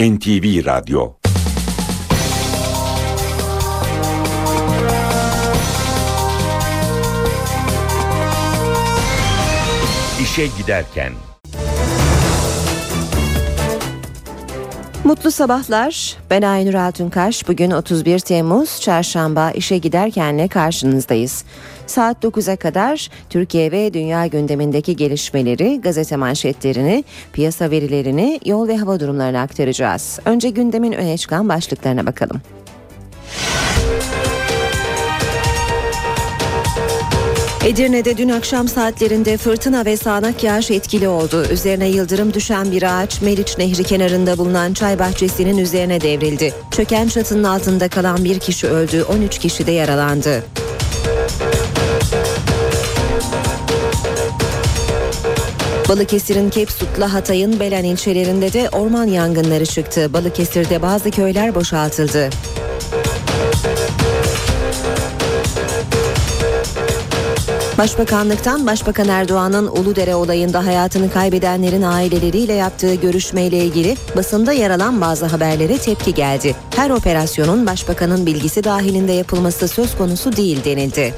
NTV Radyo İşe Giderken Mutlu sabahlar. Ben Aynur Altunkaş. Bugün 31 Temmuz Çarşamba işe giderkenle karşınızdayız. Saat 9'a kadar Türkiye ve dünya gündemindeki gelişmeleri, gazete manşetlerini, piyasa verilerini, yol ve hava durumlarını aktaracağız. Önce gündemin öne çıkan başlıklarına bakalım. Edirne'de dün akşam saatlerinde fırtına ve sağanak yağış etkili oldu. Üzerine yıldırım düşen bir ağaç Meriç Nehri kenarında bulunan çay bahçesinin üzerine devrildi. Çöken çatının altında kalan bir kişi öldü, 13 kişi de yaralandı. Balıkesir'in Kepsut'la Hatay'ın Belen ilçelerinde de orman yangınları çıktı. Balıkesir'de bazı köyler boşaltıldı. Başbakanlıktan Başbakan Erdoğan'ın Uludere olayında hayatını kaybedenlerin aileleriyle yaptığı görüşmeyle ilgili basında yer alan bazı haberlere tepki geldi. Her operasyonun başbakanın bilgisi dahilinde yapılması söz konusu değil denildi.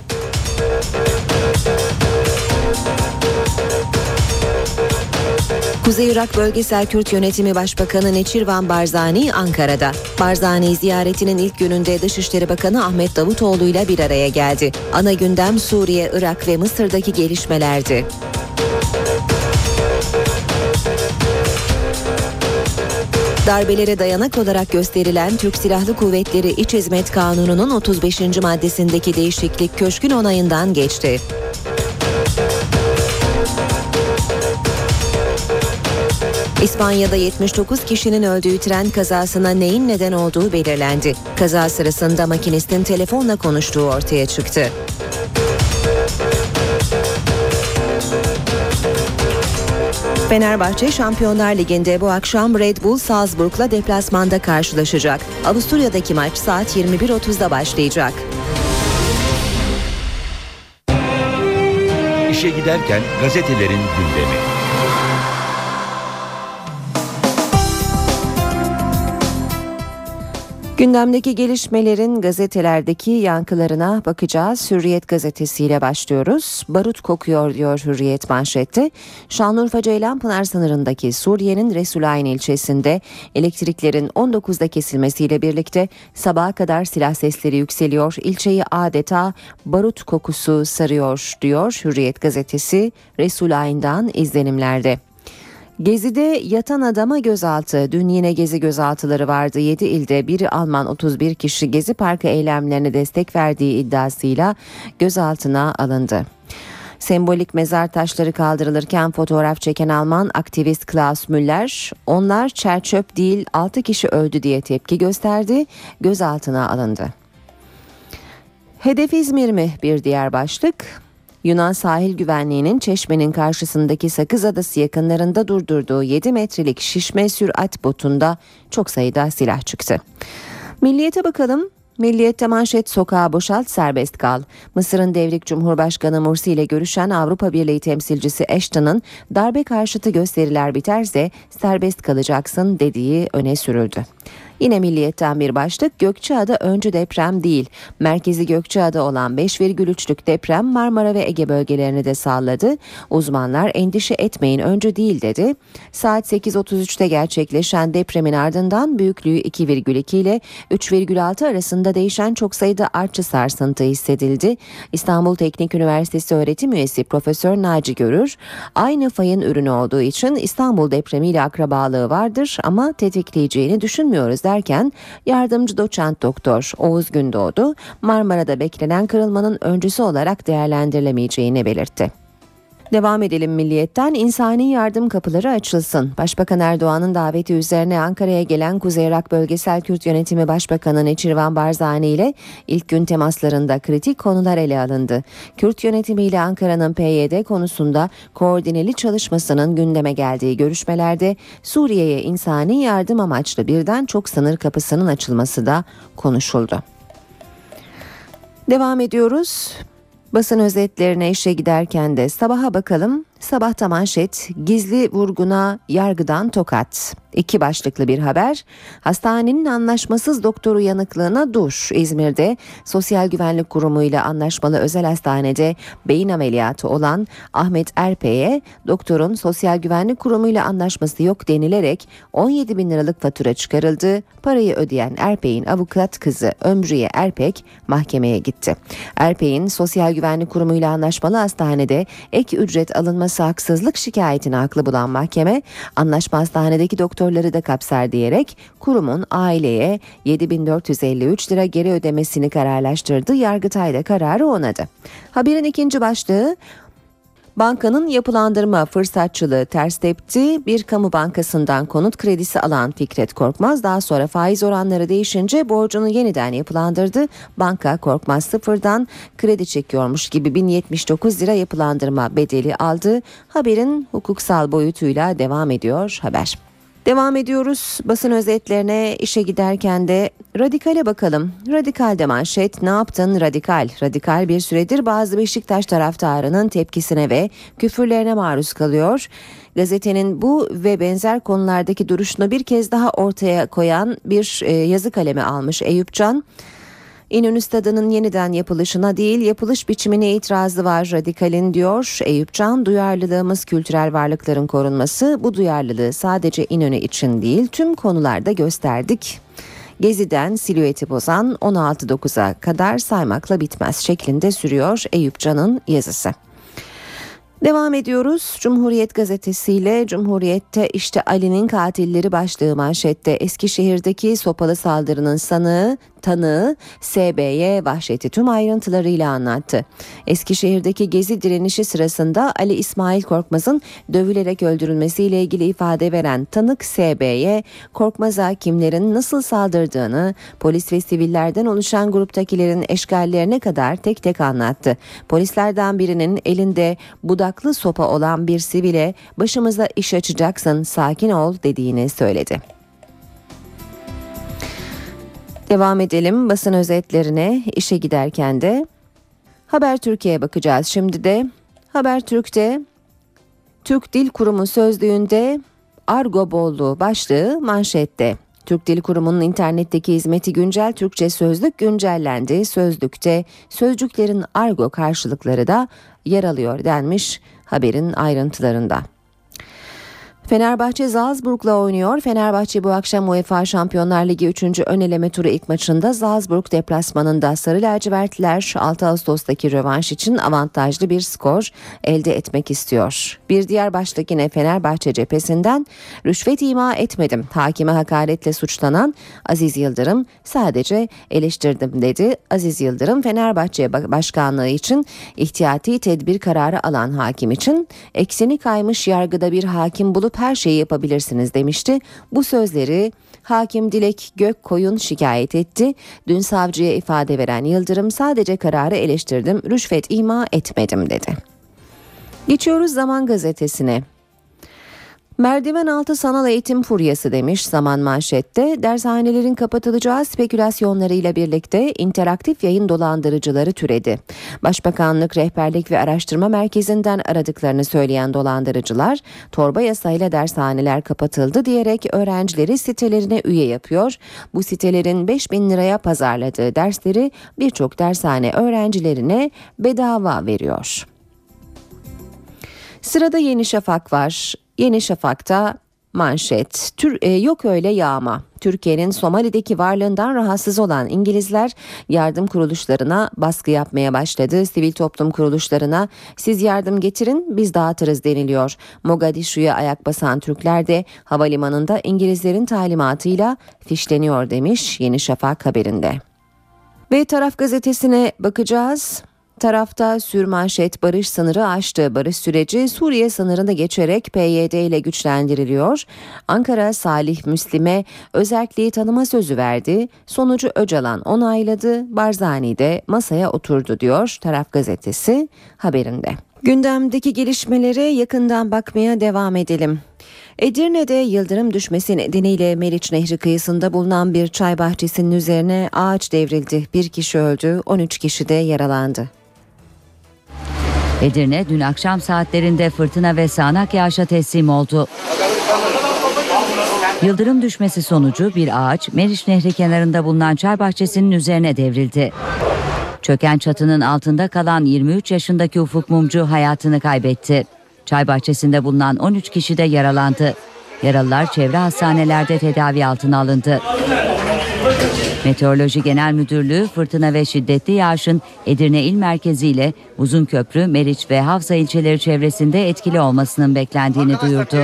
Kuzey Irak Bölgesel Kürt Yönetimi Başbakanı Neçirvan Barzani Ankara'da. Barzani ziyaretinin ilk gününde Dışişleri Bakanı Ahmet Davutoğlu ile bir araya geldi. Ana gündem Suriye, Irak ve Mısır'daki gelişmelerdi. Darbelere dayanak olarak gösterilen Türk Silahlı Kuvvetleri İç Hizmet Kanunu'nun 35. maddesindeki değişiklik köşkün onayından geçti. İspanya'da 79 kişinin öldüğü tren kazasına neyin neden olduğu belirlendi. Kaza sırasında makinistin telefonla konuştuğu ortaya çıktı. Fenerbahçe Şampiyonlar Ligi'nde bu akşam Red Bull Salzburg'la deplasmanda karşılaşacak. Avusturya'daki maç saat 21.30'da başlayacak. İşe Giderken gazetelerin gündemi. Gündemdeki gelişmelerin gazetelerdeki yankılarına bakacağız. Hürriyet gazetesiyle başlıyoruz. Barut kokuyor diyor Hürriyet manşette. Şanlıurfa Ceylanpınar sınırındaki Suriye'nin Resulayn ilçesinde elektriklerin 19'da kesilmesiyle birlikte sabaha kadar silah sesleri yükseliyor. İlçeyi adeta barut kokusu sarıyor diyor Hürriyet gazetesi Resulayn'dan izlenimlerde. Gezi'de yatan adama gözaltı. Dün yine Gezi gözaltıları vardı. 7 ilde biri Alman 31 kişi Gezi Parkı eylemlerine destek verdiği iddiasıyla gözaltına alındı. Sembolik mezar taşları kaldırılırken fotoğraf çeken Alman aktivist Klaus Müller, onlar çerçöp değil 6 kişi öldü diye tepki gösterdi, gözaltına alındı. Hedef İzmir mi bir diğer başlık? Yunan sahil güvenliğinin Çeşme'nin karşısındaki Sakız Adası yakınlarında durdurduğu 7 metrelik şişme sürat botunda çok sayıda silah çıktı. Milliyete bakalım. Milliyette manşet sokağa boşalt serbest kal. Mısır'ın devrik Cumhurbaşkanı Mursi ile görüşen Avrupa Birliği temsilcisi Ashton'ın darbe karşıtı gösteriler biterse serbest kalacaksın dediği öne sürüldü. Yine milliyetten bir başlık Gökçeada öncü deprem değil. Merkezi Gökçeada olan 5,3'lük deprem Marmara ve Ege bölgelerini de salladı. Uzmanlar endişe etmeyin öncü değil dedi. Saat 8.33'te gerçekleşen depremin ardından büyüklüğü 2,2 ile 3,6 arasında değişen çok sayıda artçı sarsıntı hissedildi. İstanbul Teknik Üniversitesi öğretim üyesi Profesör Naci Görür, aynı fayın ürünü olduğu için İstanbul depremiyle akrabalığı vardır ama tetikleyeceğini düşünmüyoruz derken yardımcı doçent doktor Oğuz Gündoğdu Marmara'da beklenen kırılmanın öncüsü olarak değerlendirilemeyeceğini belirtti. Devam edelim milliyetten insani yardım kapıları açılsın. Başbakan Erdoğan'ın daveti üzerine Ankara'ya gelen Kuzey Irak Bölgesel Kürt Yönetimi Başbakanı Neçirvan Barzani ile ilk gün temaslarında kritik konular ele alındı. Kürt yönetimi ile Ankara'nın PYD konusunda koordineli çalışmasının gündeme geldiği görüşmelerde Suriye'ye insani yardım amaçlı birden çok sınır kapısının açılması da konuşuldu. Devam ediyoruz. Basın özetlerine işe giderken de sabaha bakalım. Sabahta manşet gizli vurguna yargıdan tokat. İki başlıklı bir haber. Hastanenin anlaşmasız doktoru yanıklığına dur. İzmir'de Sosyal Güvenlik Kurumu ile anlaşmalı özel hastanede beyin ameliyatı olan Ahmet Erpe'ye doktorun Sosyal Güvenlik Kurumu ile anlaşması yok denilerek 17 bin liralık fatura çıkarıldı. Parayı ödeyen Erpek'in avukat kızı Ömrüye Erpek mahkemeye gitti. Erpek'in Sosyal Güvenlik Kurumu ile anlaşmalı hastanede ek ücret alınması haksızlık şikayetini haklı bulan mahkeme anlaşma hastanedeki doktorları da kapsar diyerek kurumun aileye 7453 lira geri ödemesini kararlaştırdı. Yargıtay da kararı onadı. Haberin ikinci başlığı Bankanın yapılandırma fırsatçılığı ters tepti. Bir kamu bankasından konut kredisi alan Fikret Korkmaz daha sonra faiz oranları değişince borcunu yeniden yapılandırdı. Banka Korkmaz sıfırdan kredi çekiyormuş gibi 1079 lira yapılandırma bedeli aldı. Haberin hukuksal boyutuyla devam ediyor haber. Devam ediyoruz basın özetlerine işe giderken de radikale bakalım. Radikalde manşet ne yaptın radikal? Radikal bir süredir bazı Beşiktaş taraftarının tepkisine ve küfürlerine maruz kalıyor. Gazetenin bu ve benzer konulardaki duruşunu bir kez daha ortaya koyan bir e, yazı kalemi almış Eyüp Can. İnönü Stadı'nın yeniden yapılışına değil yapılış biçimine itirazı var radikalin diyor Eyüp Can. Duyarlılığımız kültürel varlıkların korunması bu duyarlılığı sadece İnönü için değil tüm konularda gösterdik. Gezi'den silüeti bozan 16.9'a kadar saymakla bitmez şeklinde sürüyor Eyüp Can'ın yazısı. Devam ediyoruz. Cumhuriyet gazetesiyle Cumhuriyet'te işte Ali'nin katilleri başlığı manşette Eskişehir'deki sopalı saldırının sanığı tanığı SB'ye vahşeti tüm ayrıntılarıyla anlattı. Eskişehir'deki gezi direnişi sırasında Ali İsmail Korkmaz'ın dövülerek öldürülmesiyle ilgili ifade veren tanık SB'ye Korkmaz'a kimlerin nasıl saldırdığını polis ve sivillerden oluşan gruptakilerin eşgallerine kadar tek tek anlattı. Polislerden birinin elinde budaklı sopa olan bir sivile başımıza iş açacaksın sakin ol dediğini söyledi. Devam edelim basın özetlerine işe giderken de Haber Türkiye'ye bakacağız. Şimdi de Haber Türk'te Türk Dil Kurumu sözlüğünde argo bolluğu başlığı manşette. Türk Dil Kurumu'nun internetteki hizmeti güncel Türkçe sözlük güncellendi. Sözlükte sözcüklerin argo karşılıkları da yer alıyor denmiş haberin ayrıntılarında. Fenerbahçe Salzburg'la oynuyor. Fenerbahçe bu akşam UEFA Şampiyonlar Ligi 3. ön eleme turu ilk maçında Salzburg deplasmanında Sarı Lacivertliler 6 Ağustos'taki rövanş için avantajlı bir skor elde etmek istiyor. Bir diğer başlık yine Fenerbahçe cephesinden rüşvet ima etmedim. Hakime hakaretle suçlanan Aziz Yıldırım sadece eleştirdim dedi. Aziz Yıldırım Fenerbahçe başkanlığı için ihtiyati tedbir kararı alan hakim için ekseni kaymış yargıda bir hakim bulup her şeyi yapabilirsiniz demişti. Bu sözleri hakim Dilek Gökkoyun şikayet etti. Dün savcıya ifade veren Yıldırım sadece kararı eleştirdim, rüşvet ima etmedim dedi. Geçiyoruz Zaman Gazetesi'ne. Merdiven altı sanal eğitim furyası demiş zaman manşette. Dershanelerin kapatılacağı spekülasyonlarıyla birlikte interaktif yayın dolandırıcıları türedi. Başbakanlık Rehberlik ve Araştırma Merkezi'nden aradıklarını söyleyen dolandırıcılar, torba yasayla dershaneler kapatıldı diyerek öğrencileri sitelerine üye yapıyor. Bu sitelerin 5 bin liraya pazarladığı dersleri birçok dershane öğrencilerine bedava veriyor. Sırada Yeni Şafak var. Yeni Şafak'ta manşet Tür, e, yok öyle yağma. Türkiye'nin Somali'deki varlığından rahatsız olan İngilizler yardım kuruluşlarına baskı yapmaya başladı. Sivil toplum kuruluşlarına siz yardım getirin biz dağıtırız deniliyor. Mogadishu'ya ayak basan Türkler de havalimanında İngilizlerin talimatıyla fişleniyor demiş Yeni Şafak haberinde. Ve taraf gazetesine bakacağız tarafta sürmanşet barış sınırı aştı. Barış süreci Suriye sınırını geçerek PYD ile güçlendiriliyor. Ankara Salih Müslim'e özelliği tanıma sözü verdi. Sonucu Öcalan onayladı. Barzani de masaya oturdu diyor Taraf gazetesi haberinde. Gündemdeki gelişmelere yakından bakmaya devam edelim. Edirne'de yıldırım düşmesi nedeniyle Meriç Nehri kıyısında bulunan bir çay bahçesinin üzerine ağaç devrildi. Bir kişi öldü, 13 kişi de yaralandı. Edirne dün akşam saatlerinde fırtına ve sağanak yağışa teslim oldu. Yıldırım düşmesi sonucu bir ağaç Meriç Nehri kenarında bulunan çay bahçesinin üzerine devrildi. Çöken çatının altında kalan 23 yaşındaki Ufuk Mumcu hayatını kaybetti. Çay bahçesinde bulunan 13 kişi de yaralandı. Yaralılar çevre hastanelerde tedavi altına alındı. Meteoroloji Genel Müdürlüğü fırtına ve şiddetli yağışın Edirne İl Merkezi ile Uzunköprü, Meriç ve Havza ilçeleri çevresinde etkili olmasının beklendiğini duyurdu.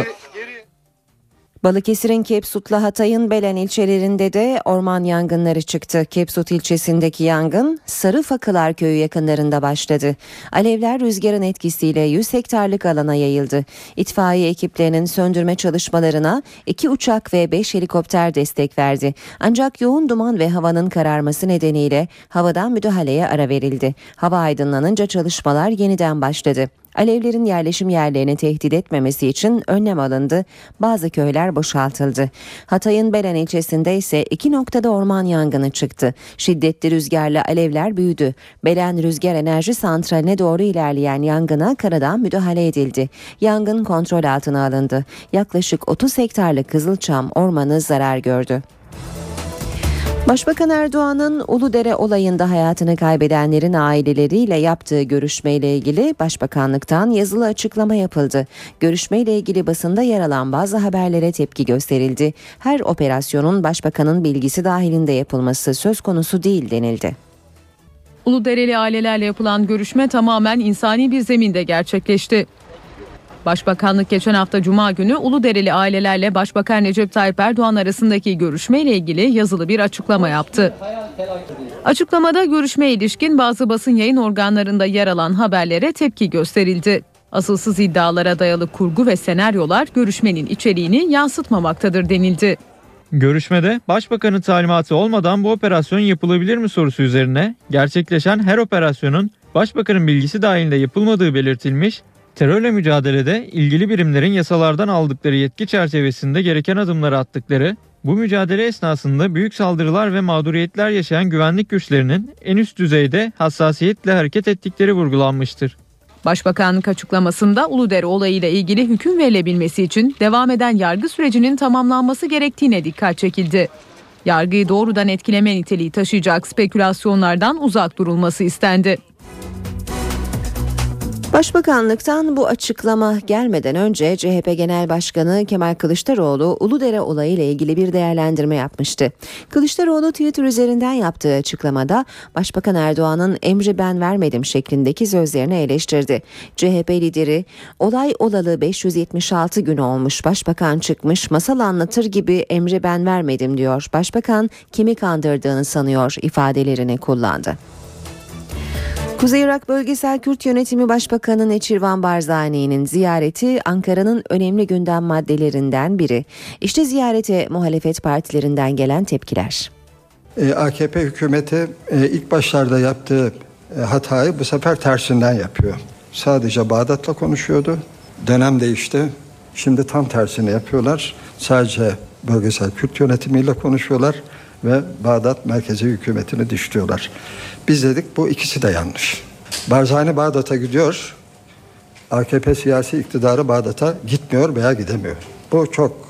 Balıkesir'in Kepsut'la Hatay'ın Belen ilçelerinde de orman yangınları çıktı. Kepsut ilçesindeki yangın Sarı Fakılar köyü yakınlarında başladı. Alevler rüzgarın etkisiyle 100 hektarlık alana yayıldı. İtfaiye ekiplerinin söndürme çalışmalarına 2 uçak ve 5 helikopter destek verdi. Ancak yoğun duman ve havanın kararması nedeniyle havadan müdahaleye ara verildi. Hava aydınlanınca çalışmalar yeniden başladı. Alevlerin yerleşim yerlerini tehdit etmemesi için önlem alındı. Bazı köyler boşaltıldı. Hatay'ın Belen ilçesinde ise iki noktada orman yangını çıktı. Şiddetli rüzgarla alevler büyüdü. Belen Rüzgar Enerji Santrali'ne doğru ilerleyen yangına karadan müdahale edildi. Yangın kontrol altına alındı. Yaklaşık 30 hektarlık Kızılçam ormanı zarar gördü. Başbakan Erdoğan'ın Uludere olayında hayatını kaybedenlerin aileleriyle yaptığı görüşmeyle ilgili Başbakanlıktan yazılı açıklama yapıldı. Görüşmeyle ilgili basında yer alan bazı haberlere tepki gösterildi. Her operasyonun başbakanın bilgisi dahilinde yapılması söz konusu değil denildi. Uludereli ailelerle yapılan görüşme tamamen insani bir zeminde gerçekleşti. Başbakanlık geçen hafta Cuma günü Uludereli ailelerle Başbakan Recep Tayyip Erdoğan arasındaki görüşmeyle ilgili yazılı bir açıklama yaptı. Açıklamada görüşmeye ilişkin bazı basın yayın organlarında yer alan haberlere tepki gösterildi. Asılsız iddialara dayalı kurgu ve senaryolar görüşmenin içeriğini yansıtmamaktadır denildi. Görüşmede Başbakanın talimatı olmadan bu operasyon yapılabilir mi sorusu üzerine gerçekleşen her operasyonun Başbakanın bilgisi dahilinde yapılmadığı belirtilmiş, terörle mücadelede ilgili birimlerin yasalardan aldıkları yetki çerçevesinde gereken adımları attıkları, bu mücadele esnasında büyük saldırılar ve mağduriyetler yaşayan güvenlik güçlerinin en üst düzeyde hassasiyetle hareket ettikleri vurgulanmıştır. Başbakanlık açıklamasında Uludere olayıyla ilgili hüküm verilebilmesi için devam eden yargı sürecinin tamamlanması gerektiğine dikkat çekildi. Yargıyı doğrudan etkileme niteliği taşıyacak spekülasyonlardan uzak durulması istendi. Başbakanlıktan bu açıklama gelmeden önce CHP Genel Başkanı Kemal Kılıçdaroğlu Uludere olayı ile ilgili bir değerlendirme yapmıştı. Kılıçdaroğlu Twitter üzerinden yaptığı açıklamada Başbakan Erdoğan'ın emri ben vermedim şeklindeki sözlerini eleştirdi. CHP lideri olay olalı 576 gün olmuş başbakan çıkmış masal anlatır gibi emri ben vermedim diyor. Başbakan kimi kandırdığını sanıyor ifadelerini kullandı. Kuzey Irak Bölgesel Kürt Yönetimi Başbakanı Neçirvan Barzani'nin ziyareti Ankara'nın önemli gündem maddelerinden biri. İşte ziyarete muhalefet partilerinden gelen tepkiler. E, AKP hükümeti e, ilk başlarda yaptığı e, hatayı bu sefer tersinden yapıyor. Sadece Bağdat'la konuşuyordu. Dönem değişti. Şimdi tam tersini yapıyorlar. Sadece bölgesel Kürt yönetimiyle konuşuyorlar ve Bağdat merkezi hükümetini dişliyorlar. Biz dedik bu ikisi de yanlış. Barzani Bağdat'a gidiyor. AKP siyasi iktidarı Bağdat'a gitmiyor veya gidemiyor. Bu çok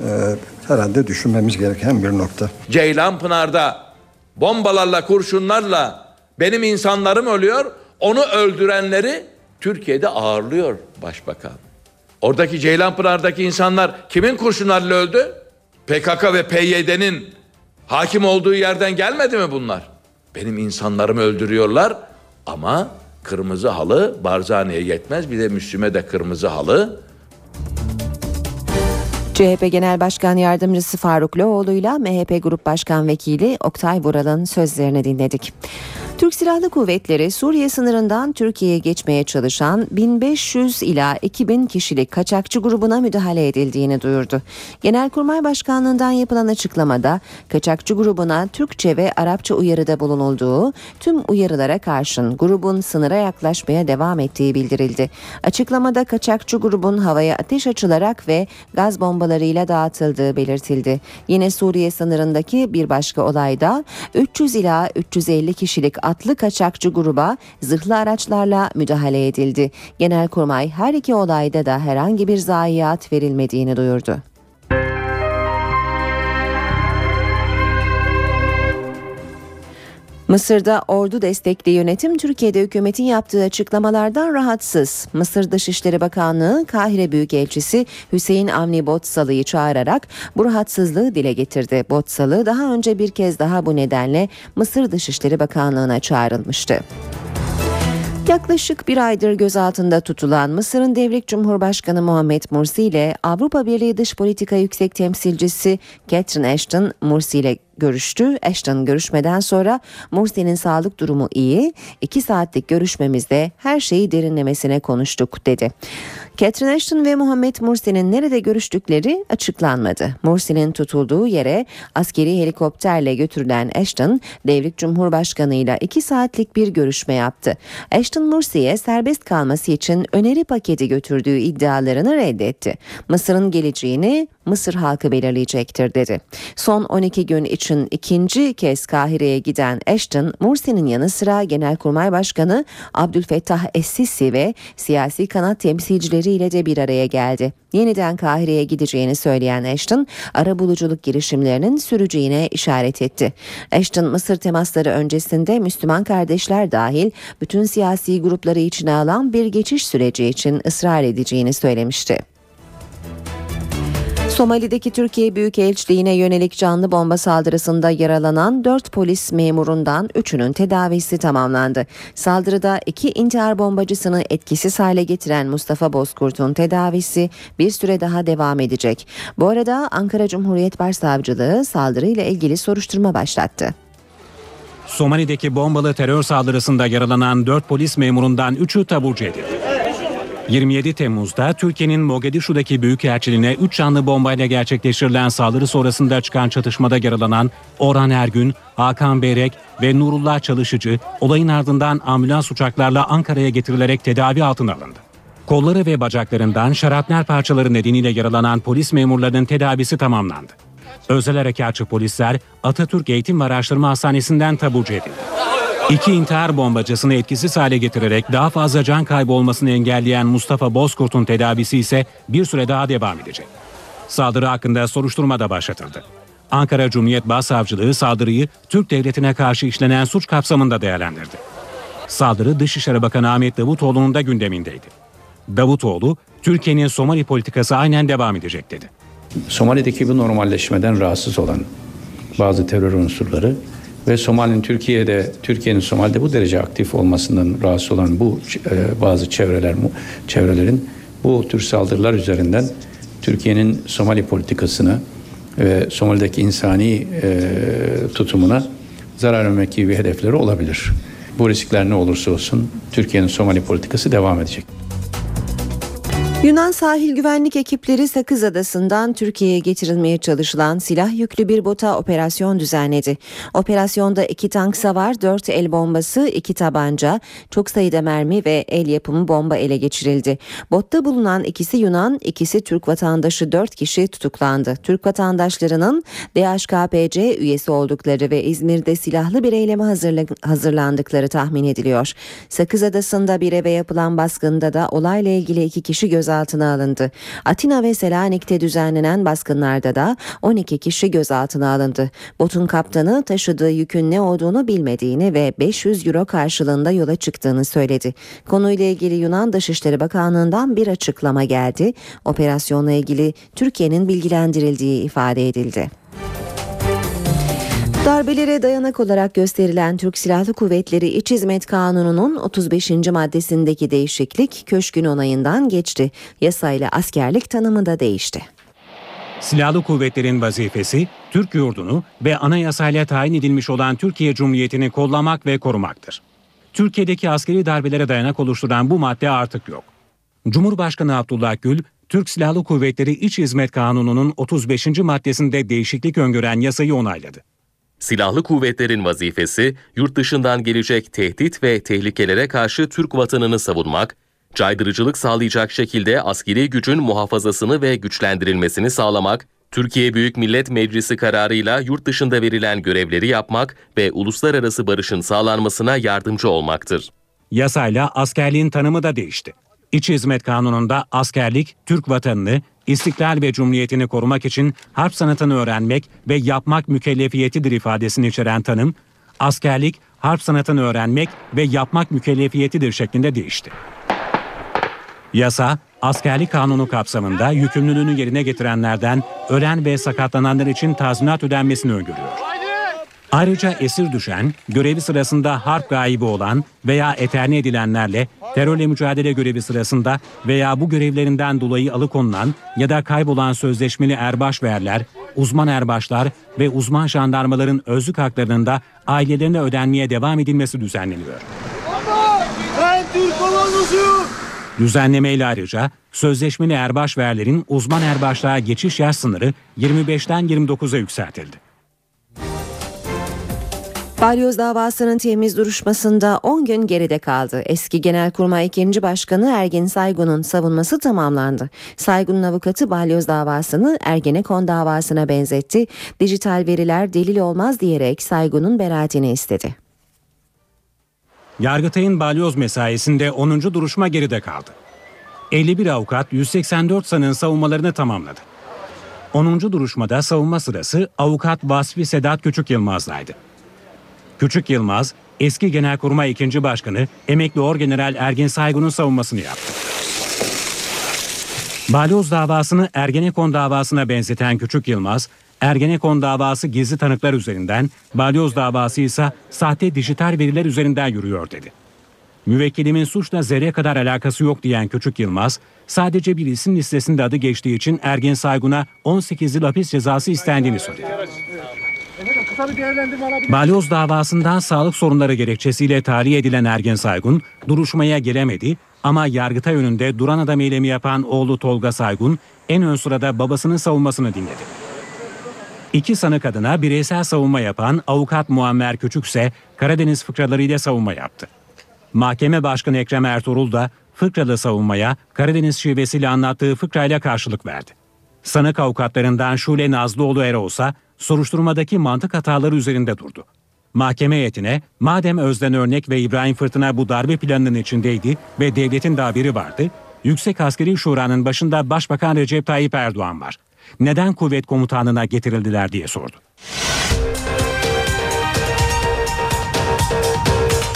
e, herhalde düşünmemiz gereken bir nokta. Ceylanpınar'da bombalarla, kurşunlarla benim insanlarım ölüyor. Onu öldürenleri Türkiye'de ağırlıyor başbakan. Oradaki Ceylanpınar'daki insanlar kimin kurşunlarıyla öldü? PKK ve PYD'nin hakim olduğu yerden gelmedi mi bunlar? Benim insanlarımı öldürüyorlar ama kırmızı halı Barzani'ye yetmez bir de Müslüme de kırmızı halı. CHP Genel Başkan Yardımcısı Faruk Loğlu ile MHP Grup Başkan Vekili Oktay Vural'ın sözlerini dinledik. Türk Silahlı Kuvvetleri Suriye sınırından Türkiye'ye geçmeye çalışan 1500 ila 2000 kişilik kaçakçı grubuna müdahale edildiğini duyurdu. Genelkurmay Başkanlığından yapılan açıklamada kaçakçı grubuna Türkçe ve Arapça uyarıda bulunulduğu, tüm uyarılara karşın grubun sınıra yaklaşmaya devam ettiği bildirildi. Açıklamada kaçakçı grubun havaya ateş açılarak ve gaz bombalarıyla dağıtıldığı belirtildi. Yine Suriye sınırındaki bir başka olayda 300 ila 350 kişilik atlı kaçakçı gruba zırhlı araçlarla müdahale edildi. Genelkurmay her iki olayda da herhangi bir zayiat verilmediğini duyurdu. Mısır'da ordu destekli yönetim Türkiye'de hükümetin yaptığı açıklamalardan rahatsız. Mısır Dışişleri Bakanlığı Kahire Büyükelçisi Hüseyin Avni Botsalı'yı çağırarak bu rahatsızlığı dile getirdi. Botsalı daha önce bir kez daha bu nedenle Mısır Dışişleri Bakanlığı'na çağrılmıştı. Yaklaşık bir aydır gözaltında tutulan Mısır'ın devrik Cumhurbaşkanı Muhammed Mursi ile Avrupa Birliği Dış Politika Yüksek Temsilcisi Catherine Ashton Mursi ile görüştü. Ashton görüşmeden sonra Mursi'nin sağlık durumu iyi. İki saatlik görüşmemizde her şeyi derinlemesine konuştuk dedi. Catherine Ashton ve Muhammed Mursi'nin nerede görüştükleri açıklanmadı. Mursi'nin tutulduğu yere askeri helikopterle götürülen Ashton, devrik Cumhurbaşkanı ile iki saatlik bir görüşme yaptı. Ashton Mursi'ye serbest kalması için öneri paketi götürdüğü iddialarını reddetti. Mısır'ın geleceğini Mısır halkı belirleyecektir dedi. Son 12 gün için ikinci kez Kahire'ye giden Ashton, Mursi'nin yanı sıra Genelkurmay Başkanı Abdülfettah Es-Sisi ve siyasi kanat temsilcileriyle de bir araya geldi. Yeniden Kahire'ye gideceğini söyleyen Ashton, ara buluculuk girişimlerinin süreceğine işaret etti. Ashton, Mısır temasları öncesinde Müslüman kardeşler dahil bütün siyasi grupları içine alan bir geçiş süreci için ısrar edeceğini söylemişti. Somali'deki Türkiye Büyükelçiliğine yönelik canlı bomba saldırısında yaralanan 4 polis memurundan 3'ünün tedavisi tamamlandı. Saldırıda iki intihar bombacısını etkisiz hale getiren Mustafa Bozkurt'un tedavisi bir süre daha devam edecek. Bu arada Ankara Cumhuriyet Başsavcılığı saldırıyla ilgili soruşturma başlattı. Somali'deki bombalı terör saldırısında yaralanan 4 polis memurundan 3'ü taburcu edildi. 27 Temmuz'da Türkiye'nin Mogadishu'daki büyükelçiliğine 3 canlı bombayla gerçekleştirilen saldırı sonrasında çıkan çatışmada yaralanan Orhan Ergün, Hakan Berek ve Nurullah Çalışıcı olayın ardından ambulans uçaklarla Ankara'ya getirilerek tedavi altına alındı. Kolları ve bacaklarından şarapnel parçaları nedeniyle yaralanan polis memurlarının tedavisi tamamlandı. Özel harekatçı polisler Atatürk Eğitim ve Araştırma Hastanesi'nden taburcu edildi. İki intihar bombacısını etkisiz hale getirerek daha fazla can kaybı olmasını engelleyen Mustafa Bozkurt'un tedavisi ise bir süre daha devam edecek. Saldırı hakkında soruşturma da başlatıldı. Ankara Cumhuriyet Başsavcılığı saldırıyı Türk Devleti'ne karşı işlenen suç kapsamında değerlendirdi. Saldırı Dışişleri Bakanı Ahmet Davutoğlu'nun da gündemindeydi. Davutoğlu, Türkiye'nin Somali politikası aynen devam edecek dedi. Somali'deki bu normalleşmeden rahatsız olan bazı terör unsurları ve Somali'nin Türkiye'de Türkiye'nin Somali'de bu derece aktif olmasından rahatsız olan bu e, bazı çevreler çevrelerin bu tür saldırılar üzerinden Türkiye'nin Somali politikasını ve Somali'deki insani e, tutumuna zarar vermek gibi hedefleri olabilir. Bu riskler ne olursa olsun Türkiye'nin Somali politikası devam edecek. Yunan sahil güvenlik ekipleri Sakız Adası'ndan Türkiye'ye getirilmeye çalışılan silah yüklü bir bota operasyon düzenledi. Operasyonda iki tank savar, dört el bombası, iki tabanca, çok sayıda mermi ve el yapımı bomba ele geçirildi. Botta bulunan ikisi Yunan, ikisi Türk vatandaşı dört kişi tutuklandı. Türk vatandaşlarının DHKPC üyesi oldukları ve İzmir'de silahlı bir eyleme hazırlandıkları tahmin ediliyor. Sakız Adası'nda bir eve yapılan baskında da olayla ilgili iki kişi göz gözaltına alındı. Atina ve Selanik'te düzenlenen baskınlarda da 12 kişi gözaltına alındı. Botun kaptanı taşıdığı yükün ne olduğunu bilmediğini ve 500 euro karşılığında yola çıktığını söyledi. Konuyla ilgili Yunan Dışişleri Bakanlığı'ndan bir açıklama geldi. Operasyonla ilgili Türkiye'nin bilgilendirildiği ifade edildi. Darbelere dayanak olarak gösterilen Türk Silahlı Kuvvetleri İç Hizmet Kanunu'nun 35. maddesindeki değişiklik köşkün onayından geçti. Yasayla askerlik tanımı da değişti. Silahlı kuvvetlerin vazifesi Türk yurdunu ve anayasayla tayin edilmiş olan Türkiye Cumhuriyeti'ni kollamak ve korumaktır. Türkiye'deki askeri darbelere dayanak oluşturan bu madde artık yok. Cumhurbaşkanı Abdullah Gül, Türk Silahlı Kuvvetleri İç Hizmet Kanunu'nun 35. maddesinde değişiklik öngören yasayı onayladı. Silahlı kuvvetlerin vazifesi yurt dışından gelecek tehdit ve tehlikelere karşı Türk vatanını savunmak, caydırıcılık sağlayacak şekilde askeri gücün muhafazasını ve güçlendirilmesini sağlamak, Türkiye Büyük Millet Meclisi kararıyla yurt dışında verilen görevleri yapmak ve uluslararası barışın sağlanmasına yardımcı olmaktır. Yasayla askerliğin tanımı da değişti. İç Hizmet Kanunu'nda askerlik, Türk vatanını, istiklal ve cumhuriyetini korumak için harp sanatını öğrenmek ve yapmak mükellefiyetidir ifadesini içeren tanım, askerlik, harp sanatını öğrenmek ve yapmak mükellefiyetidir şeklinde değişti. Yasa, askerlik kanunu kapsamında yükümlülüğünü yerine getirenlerden ölen ve sakatlananlar için tazminat ödenmesini öngörüyor. Ayrıca esir düşen, görevi sırasında harp gaibi olan veya eterni edilenlerle terörle mücadele görevi sırasında veya bu görevlerinden dolayı alıkonulan ya da kaybolan sözleşmeli erbaş ve erler, uzman erbaşlar ve uzman jandarmaların özlük haklarının da ailelerine ödenmeye devam edilmesi düzenleniyor. Ben Türk komandosuyum. Düzenlemeyle ayrıca sözleşmeli erbaş ve erlerin uzman erbaşlığa geçiş yaş sınırı 25'ten 29'a yükseltildi. Balyoz davasının temiz duruşmasında 10 gün geride kaldı. Eski Genelkurmay 2. Başkanı Ergin Saygun'un savunması tamamlandı. Saygun'un avukatı Balyoz davasını Ergenekon davasına benzetti. Dijital veriler delil olmaz diyerek Saygun'un beraatini istedi. Yargıtay'ın balyoz mesaisinde 10. duruşma geride kaldı. 51 avukat 184 sanığın savunmalarını tamamladı. 10. duruşmada savunma sırası avukat Vasfi Sedat Küçük Yılmaz'daydı. Küçük Yılmaz, eski Genelkurmay 2. Başkanı emekli Orgeneral Ergin Saygun'un savunmasını yaptı. Balyoz davasını Ergenekon davasına benzeten Küçük Yılmaz, Ergenekon davası gizli tanıklar üzerinden, Balyoz davası ise sahte dijital veriler üzerinden yürüyor dedi. Müvekkilimin suçla zerre kadar alakası yok diyen Küçük Yılmaz, sadece bir isim listesinde adı geçtiği için Ergen Saygun'a 18 yıl hapis cezası istendiğini söyledi. Balyoz davasından sağlık sorunları gerekçesiyle tahliye edilen Ergen Saygun duruşmaya gelemedi ama Yargıtay önünde duran adam eylemi yapan oğlu Tolga Saygun en ön sırada babasının savunmasını dinledi. İki sanık adına bireysel savunma yapan avukat Muammer Küçük ise Karadeniz fıkralarıyla savunma yaptı. Mahkeme Başkanı Ekrem Ertuğrul da fıkralı savunmaya Karadeniz şivesiyle anlattığı fıkrayla karşılık verdi. Sanık avukatlarından Şule Nazlıoğlu Eroğlu'sa soruşturmadaki mantık hataları üzerinde durdu. Mahkeme heyetine madem Özden Örnek ve İbrahim Fırtına bu darbe planının içindeydi ve devletin de vardı, Yüksek Askeri Şura'nın başında Başbakan Recep Tayyip Erdoğan var. Neden kuvvet komutanına getirildiler diye sordu.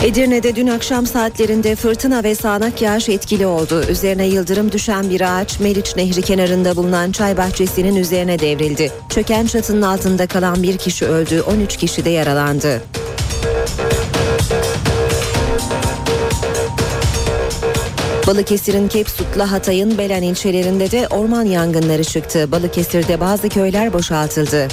Edirne'de dün akşam saatlerinde fırtına ve sağanak yağış etkili oldu. Üzerine yıldırım düşen bir ağaç Meriç Nehri kenarında bulunan çay bahçesinin üzerine devrildi. Çöken çatının altında kalan bir kişi öldü, 13 kişi de yaralandı. Balıkesir'in Kepsut'la Hatay'ın Belen ilçelerinde de orman yangınları çıktı. Balıkesir'de bazı köyler boşaltıldı.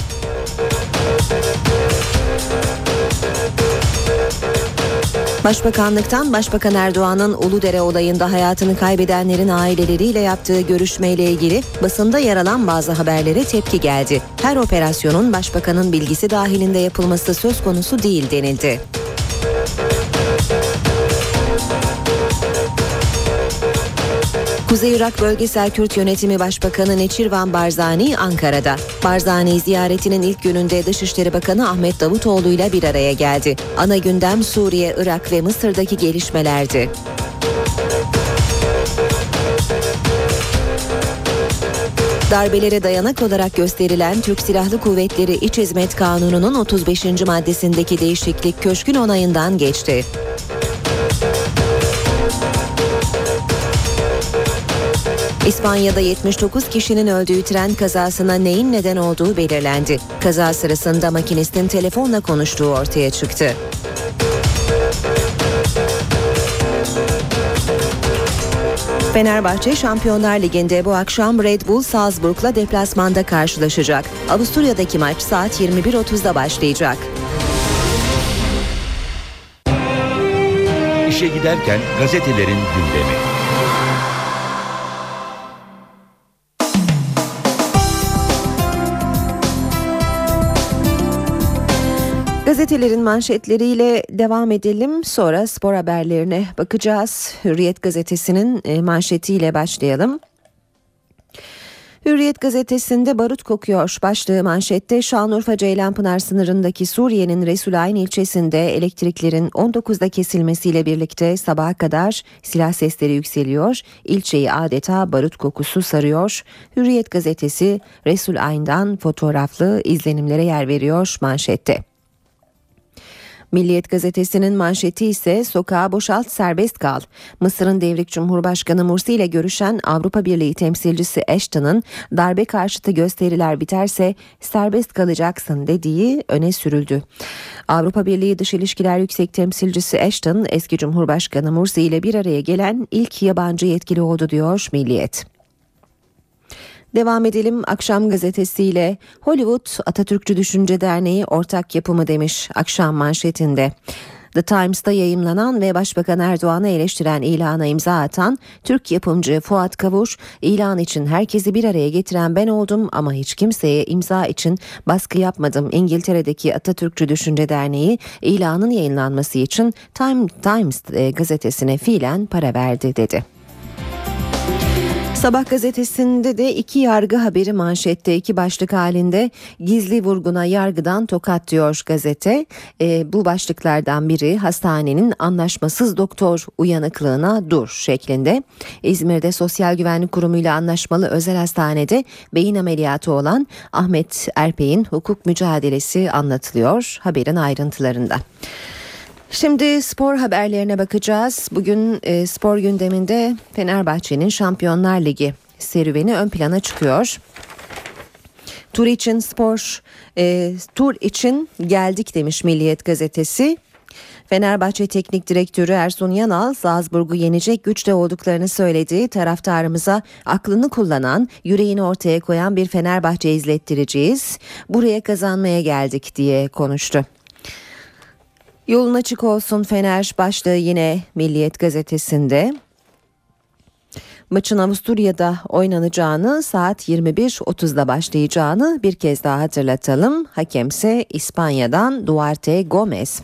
Başbakanlıktan Başbakan Erdoğan'ın Uludere olayında hayatını kaybedenlerin aileleriyle yaptığı görüşmeyle ilgili basında yer alan bazı haberlere tepki geldi. Her operasyonun başbakanın bilgisi dahilinde yapılması söz konusu değil denildi. Kuzey Irak Bölgesel Kürt Yönetimi Başbakanı Neçirvan Barzani Ankara'da. Barzani ziyaretinin ilk gününde Dışişleri Bakanı Ahmet Davutoğlu ile bir araya geldi. Ana gündem Suriye, Irak ve Mısır'daki gelişmelerdi. Darbelere dayanak olarak gösterilen Türk Silahlı Kuvvetleri İç Hizmet Kanunu'nun 35. maddesindeki değişiklik köşkün onayından geçti. İspanya'da 79 kişinin öldüğü tren kazasına neyin neden olduğu belirlendi. Kaza sırasında makinistin telefonla konuştuğu ortaya çıktı. Fenerbahçe Şampiyonlar Ligi'nde bu akşam Red Bull Salzburg'la deplasmanda karşılaşacak. Avusturya'daki maç saat 21.30'da başlayacak. İşe giderken gazetelerin gündemi. Gazetelerin manşetleriyle devam edelim. Sonra spor haberlerine bakacağız. Hürriyet gazetesinin e, manşetiyle başlayalım. Hürriyet gazetesinde barut kokuyor. Başlığı manşette Şanlıurfa Ceylanpınar sınırındaki Suriye'nin Resulayn ilçesinde elektriklerin 19'da kesilmesiyle birlikte sabaha kadar silah sesleri yükseliyor. İlçeyi adeta barut kokusu sarıyor. Hürriyet gazetesi Resulayn'dan fotoğraflı izlenimlere yer veriyor manşette. Milliyet gazetesinin manşeti ise sokağa boşalt serbest kal. Mısır'ın devrik Cumhurbaşkanı Mursi ile görüşen Avrupa Birliği temsilcisi Ashton'ın darbe karşıtı gösteriler biterse serbest kalacaksın dediği öne sürüldü. Avrupa Birliği Dış İlişkiler Yüksek Temsilcisi Ashton eski Cumhurbaşkanı Mursi ile bir araya gelen ilk yabancı yetkili oldu diyor Milliyet. Devam edelim akşam gazetesiyle Hollywood Atatürkçü Düşünce Derneği ortak yapımı demiş akşam manşetinde. The Times'ta yayımlanan ve Başbakan Erdoğan'ı eleştiren ilana imza atan Türk yapımcı Fuat Kavuş, ilan için herkesi bir araya getiren ben oldum ama hiç kimseye imza için baskı yapmadım. İngiltere'deki Atatürkçü Düşünce Derneği ilanın yayınlanması için Time Times e, gazetesine fiilen para verdi dedi. Sabah gazetesinde de iki yargı haberi manşette iki başlık halinde gizli vurguna yargıdan tokat diyor gazete. E, bu başlıklardan biri hastanenin anlaşmasız doktor uyanıklığına dur şeklinde. İzmir'de Sosyal Güvenlik Kurumu ile anlaşmalı özel hastanede beyin ameliyatı olan Ahmet Erpey'in hukuk mücadelesi anlatılıyor haberin ayrıntılarında. Şimdi spor haberlerine bakacağız. Bugün e, spor gündeminde Fenerbahçe'nin Şampiyonlar Ligi serüveni ön plana çıkıyor. Tur için spor, e, tur için geldik demiş Milliyet gazetesi. Fenerbahçe Teknik Direktörü Ersun Yanal Salzburg'u yenecek güçte olduklarını söyledi. Taraftarımıza aklını kullanan, yüreğini ortaya koyan bir Fenerbahçe izlettireceğiz. Buraya kazanmaya geldik diye konuştu. Yolun açık olsun Fener başlığı yine Milliyet gazetesinde. Maçın Avusturya'da oynanacağını saat 21.30'da başlayacağını bir kez daha hatırlatalım. Hakemse İspanya'dan Duarte Gomez.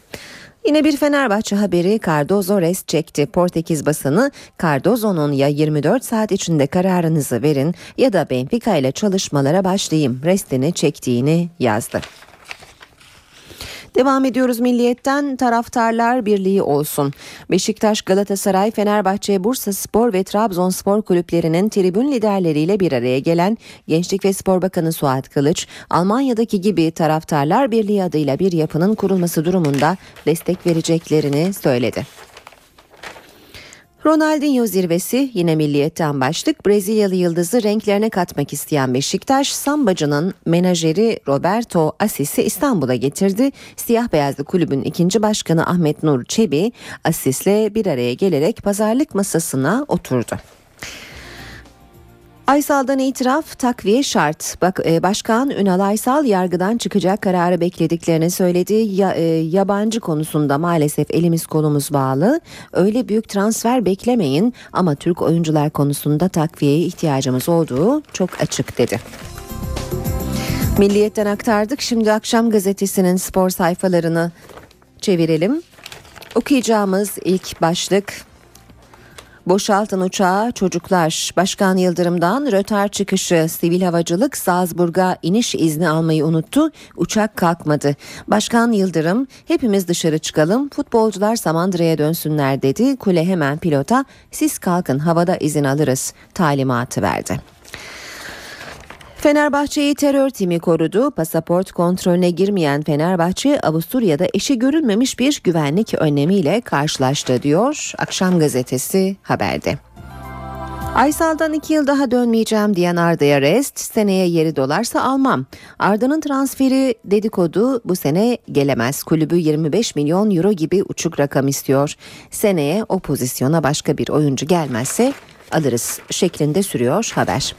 Yine bir Fenerbahçe haberi Cardozo rest çekti. Portekiz basını Cardozo'nun ya 24 saat içinde kararınızı verin ya da Benfica ile çalışmalara başlayayım restini çektiğini yazdı. Devam ediyoruz milliyetten taraftarlar birliği olsun. Beşiktaş, Galatasaray, Fenerbahçe, Bursa Spor ve Trabzonspor kulüplerinin tribün liderleriyle bir araya gelen Gençlik ve Spor Bakanı Suat Kılıç, Almanya'daki gibi taraftarlar birliği adıyla bir yapının kurulması durumunda destek vereceklerini söyledi. Ronaldinho zirvesi yine milliyetten başlık. Brezilyalı yıldızı renklerine katmak isteyen Beşiktaş, sambacının menajeri Roberto Asis'i İstanbul'a getirdi. Siyah beyazlı kulübün ikinci başkanı Ahmet Nur Çebi, Asis'le bir araya gelerek pazarlık masasına oturdu. Aysal'dan itiraf takviye şart. Bak e, Başkan Ünal Aysal yargıdan çıkacak kararı beklediklerini söyledi. Ya, e, yabancı konusunda maalesef elimiz kolumuz bağlı. Öyle büyük transfer beklemeyin ama Türk oyuncular konusunda takviyeye ihtiyacımız olduğu çok açık dedi. Milliyetten aktardık. Şimdi akşam gazetesinin spor sayfalarını çevirelim. Okuyacağımız ilk başlık Boşaltın uçağı çocuklar. Başkan Yıldırım'dan rötar çıkışı sivil havacılık Salzburg'a iniş izni almayı unuttu. Uçak kalkmadı. Başkan Yıldırım hepimiz dışarı çıkalım futbolcular Samandıra'ya dönsünler dedi. Kule hemen pilota siz kalkın havada izin alırız talimatı verdi. Fenerbahçe'yi terör timi korudu. Pasaport kontrolüne girmeyen Fenerbahçe Avusturya'da eşi görülmemiş bir güvenlik önlemiyle karşılaştı diyor Akşam gazetesi haberde. Aysal'dan iki yıl daha dönmeyeceğim diyen Arda'ya rest, seneye yeri dolarsa almam. Arda'nın transferi dedikodu bu sene gelemez. Kulübü 25 milyon euro gibi uçuk rakam istiyor. Seneye o pozisyona başka bir oyuncu gelmezse alırız şeklinde sürüyor haber.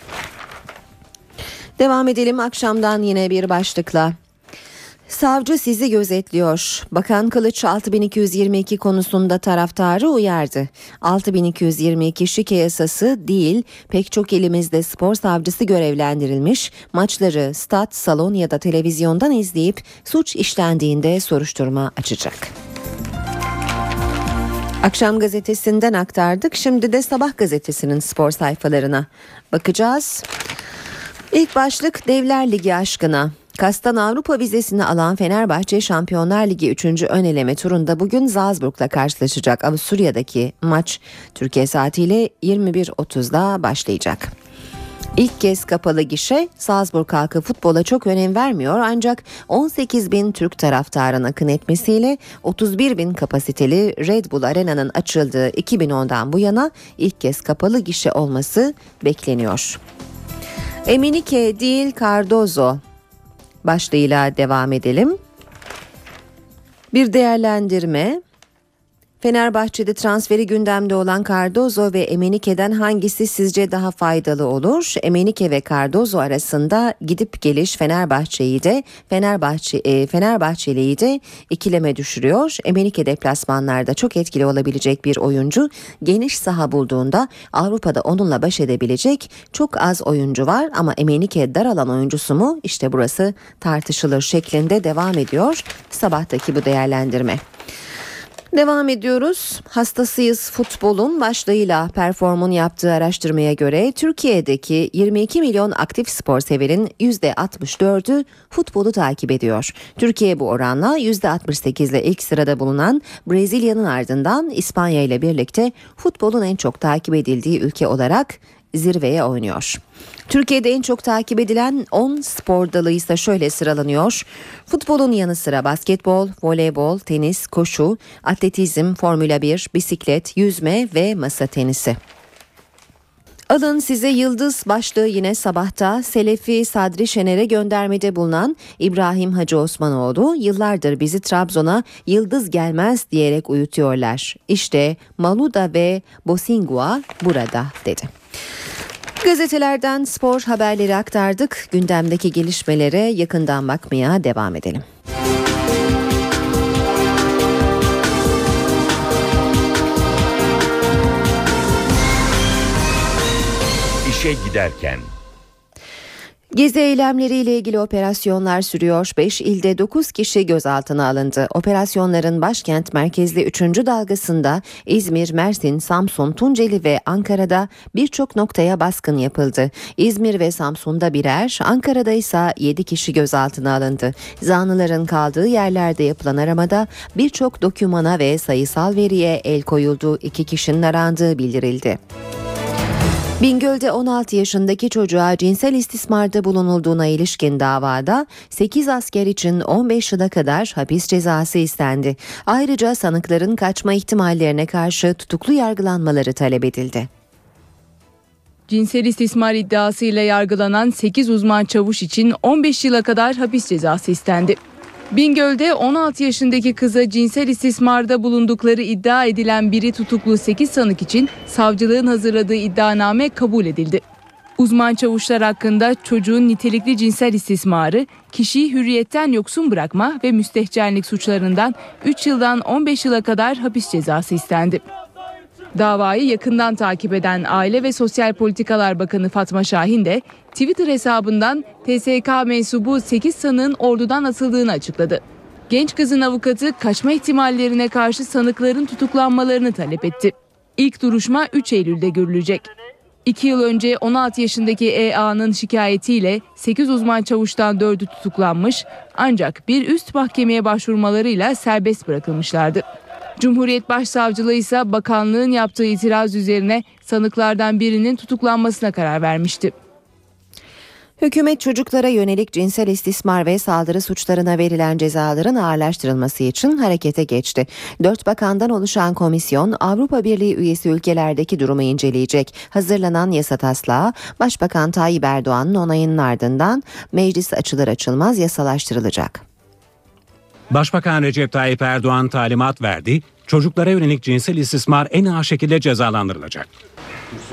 Devam edelim akşamdan yine bir başlıkla. Savcı sizi gözetliyor. Bakan Kılıç 6222 konusunda taraftarı uyardı. 6222 şike yasası değil, pek çok elimizde spor savcısı görevlendirilmiş, maçları stat, salon ya da televizyondan izleyip suç işlendiğinde soruşturma açacak. Akşam gazetesinden aktardık. Şimdi de sabah gazetesinin spor sayfalarına bakacağız. İlk başlık Devler Ligi aşkına. Kastan Avrupa vizesini alan Fenerbahçe Şampiyonlar Ligi 3. ön eleme turunda bugün Salzburg'la karşılaşacak. Avusturya'daki maç Türkiye saatiyle 21.30'da başlayacak. İlk kez kapalı gişe Salzburg halkı futbola çok önem vermiyor ancak 18 bin Türk taraftarın akın etmesiyle 31 bin kapasiteli Red Bull Arena'nın açıldığı 2010'dan bu yana ilk kez kapalı gişe olması bekleniyor. Emenike değil Cardozo başlığıyla devam edelim. Bir değerlendirme Fenerbahçe'de transferi gündemde olan Cardozo ve Emenike'den hangisi sizce daha faydalı olur? Emenike ve Cardozo arasında gidip geliş Fenerbahçe'yi de Fenerbahçe e, Fenerbahçeli'yi de ikileme düşürüyor. Emenike deplasmanlarda çok etkili olabilecek bir oyuncu. Geniş saha bulduğunda Avrupa'da onunla baş edebilecek çok az oyuncu var ama Emenike dar alan oyuncusu mu? İşte burası tartışılır şeklinde devam ediyor sabahtaki bu değerlendirme. Devam ediyoruz. Hastasıyız futbolun başlığıyla Perform'un yaptığı araştırmaya göre Türkiye'deki 22 milyon aktif spor severin %64'ü futbolu takip ediyor. Türkiye bu oranla %68 ile ilk sırada bulunan Brezilya'nın ardından İspanya ile birlikte futbolun en çok takip edildiği ülke olarak zirveye oynuyor. Türkiye'de en çok takip edilen 10 spor dalı ise şöyle sıralanıyor. Futbolun yanı sıra basketbol, voleybol, tenis, koşu, atletizm, formüla 1, bisiklet, yüzme ve masa tenisi. Alın size yıldız başlığı yine sabahta Selefi Sadri Şener'e göndermede bulunan İbrahim Hacı Osmanoğlu yıllardır bizi Trabzon'a yıldız gelmez diyerek uyutuyorlar. İşte Maluda ve Bosingua burada dedi. Gazetelerden spor haberleri aktardık. Gündemdeki gelişmelere yakından bakmaya devam edelim. İşe giderken Gezi eylemleriyle ilgili operasyonlar sürüyor. 5 ilde 9 kişi gözaltına alındı. Operasyonların başkent merkezli 3. dalgasında İzmir, Mersin, Samsun, Tunceli ve Ankara'da birçok noktaya baskın yapıldı. İzmir ve Samsun'da birer, Ankara'da ise 7 kişi gözaltına alındı. Zanlıların kaldığı yerlerde yapılan aramada birçok dokümana ve sayısal veriye el koyuldu. 2 kişinin arandığı bildirildi. Bingöl'de 16 yaşındaki çocuğa cinsel istismarda bulunulduğuna ilişkin davada 8 asker için 15 yıla kadar hapis cezası istendi. Ayrıca sanıkların kaçma ihtimallerine karşı tutuklu yargılanmaları talep edildi. Cinsel istismar iddiasıyla yargılanan 8 uzman çavuş için 15 yıla kadar hapis cezası istendi. Bingöl'de 16 yaşındaki kıza cinsel istismarda bulundukları iddia edilen biri tutuklu 8 sanık için savcılığın hazırladığı iddianame kabul edildi. Uzman çavuşlar hakkında çocuğun nitelikli cinsel istismarı, kişiyi hürriyetten yoksun bırakma ve müstehcenlik suçlarından 3 yıldan 15 yıla kadar hapis cezası istendi. Davayı yakından takip eden Aile ve Sosyal Politikalar Bakanı Fatma Şahin de Twitter hesabından TSK mensubu 8 sanığın ordudan atıldığını açıkladı. Genç kızın avukatı kaçma ihtimallerine karşı sanıkların tutuklanmalarını talep etti. İlk duruşma 3 Eylül'de görülecek. 2 yıl önce 16 yaşındaki EA'nın şikayetiyle 8 uzman çavuştan 4'ü tutuklanmış ancak bir üst mahkemeye başvurmalarıyla serbest bırakılmışlardı. Cumhuriyet Başsavcılığı ise bakanlığın yaptığı itiraz üzerine sanıklardan birinin tutuklanmasına karar vermişti. Hükümet çocuklara yönelik cinsel istismar ve saldırı suçlarına verilen cezaların ağırlaştırılması için harekete geçti. Dört bakandan oluşan komisyon Avrupa Birliği üyesi ülkelerdeki durumu inceleyecek. Hazırlanan yasa taslağı Başbakan Tayyip Erdoğan'ın onayının ardından meclis açılır açılmaz yasalaştırılacak. Başbakan Recep Tayyip Erdoğan talimat verdi. Çocuklara yönelik cinsel istismar en ağır şekilde cezalandırılacak.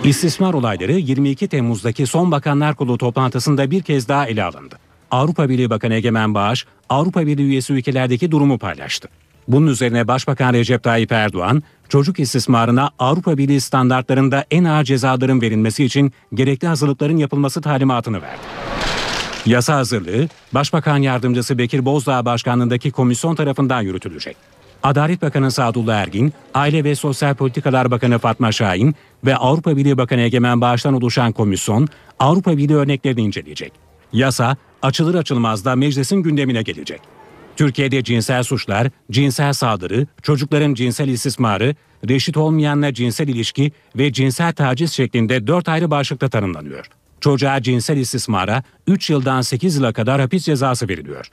İstismar olayları 22 Temmuz'daki son Bakanlar Kurulu toplantısında bir kez daha ele alındı. Avrupa Birliği Bakanı Egemen Bağış, Avrupa Birliği üyesi ülkelerdeki durumu paylaştı. Bunun üzerine Başbakan Recep Tayyip Erdoğan, çocuk istismarına Avrupa Birliği standartlarında en ağır cezaların verilmesi için gerekli hazırlıkların yapılması talimatını verdi. Yasa hazırlığı, Başbakan Yardımcısı Bekir Bozdağ Başkanlığındaki komisyon tarafından yürütülecek. Adalet Bakanı Sadullah Ergin, Aile ve Sosyal Politikalar Bakanı Fatma Şahin ve Avrupa Birliği Bakanı Egemen Bağış'tan oluşan komisyon Avrupa Birliği örneklerini inceleyecek. Yasa açılır açılmaz da meclisin gündemine gelecek. Türkiye'de cinsel suçlar, cinsel saldırı, çocukların cinsel istismarı, reşit olmayanla cinsel ilişki ve cinsel taciz şeklinde dört ayrı başlıkta tanımlanıyor. Çocuğa cinsel istismara 3 yıldan 8 yıla kadar hapis cezası veriliyor.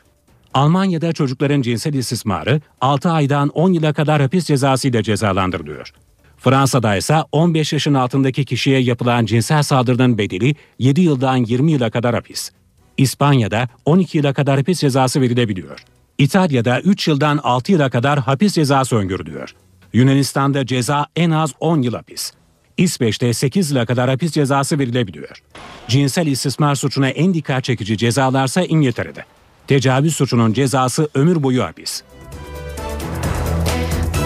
Almanya'da çocukların cinsel istismarı 6 aydan 10 yıla kadar hapis cezası ile cezalandırılıyor. Fransa'da ise 15 yaşın altındaki kişiye yapılan cinsel saldırının bedeli 7 yıldan 20 yıla kadar hapis. İspanya'da 12 yıla kadar hapis cezası verilebiliyor. İtalya'da 3 yıldan 6 yıla kadar hapis cezası öngörülüyor. Yunanistan'da ceza en az 10 yıl hapis. İsveç'te 8 yıla kadar hapis cezası verilebiliyor. Cinsel istismar suçuna en dikkat çekici cezalarsa İngiltere'de. Tecavüz suçunun cezası ömür boyu hapis.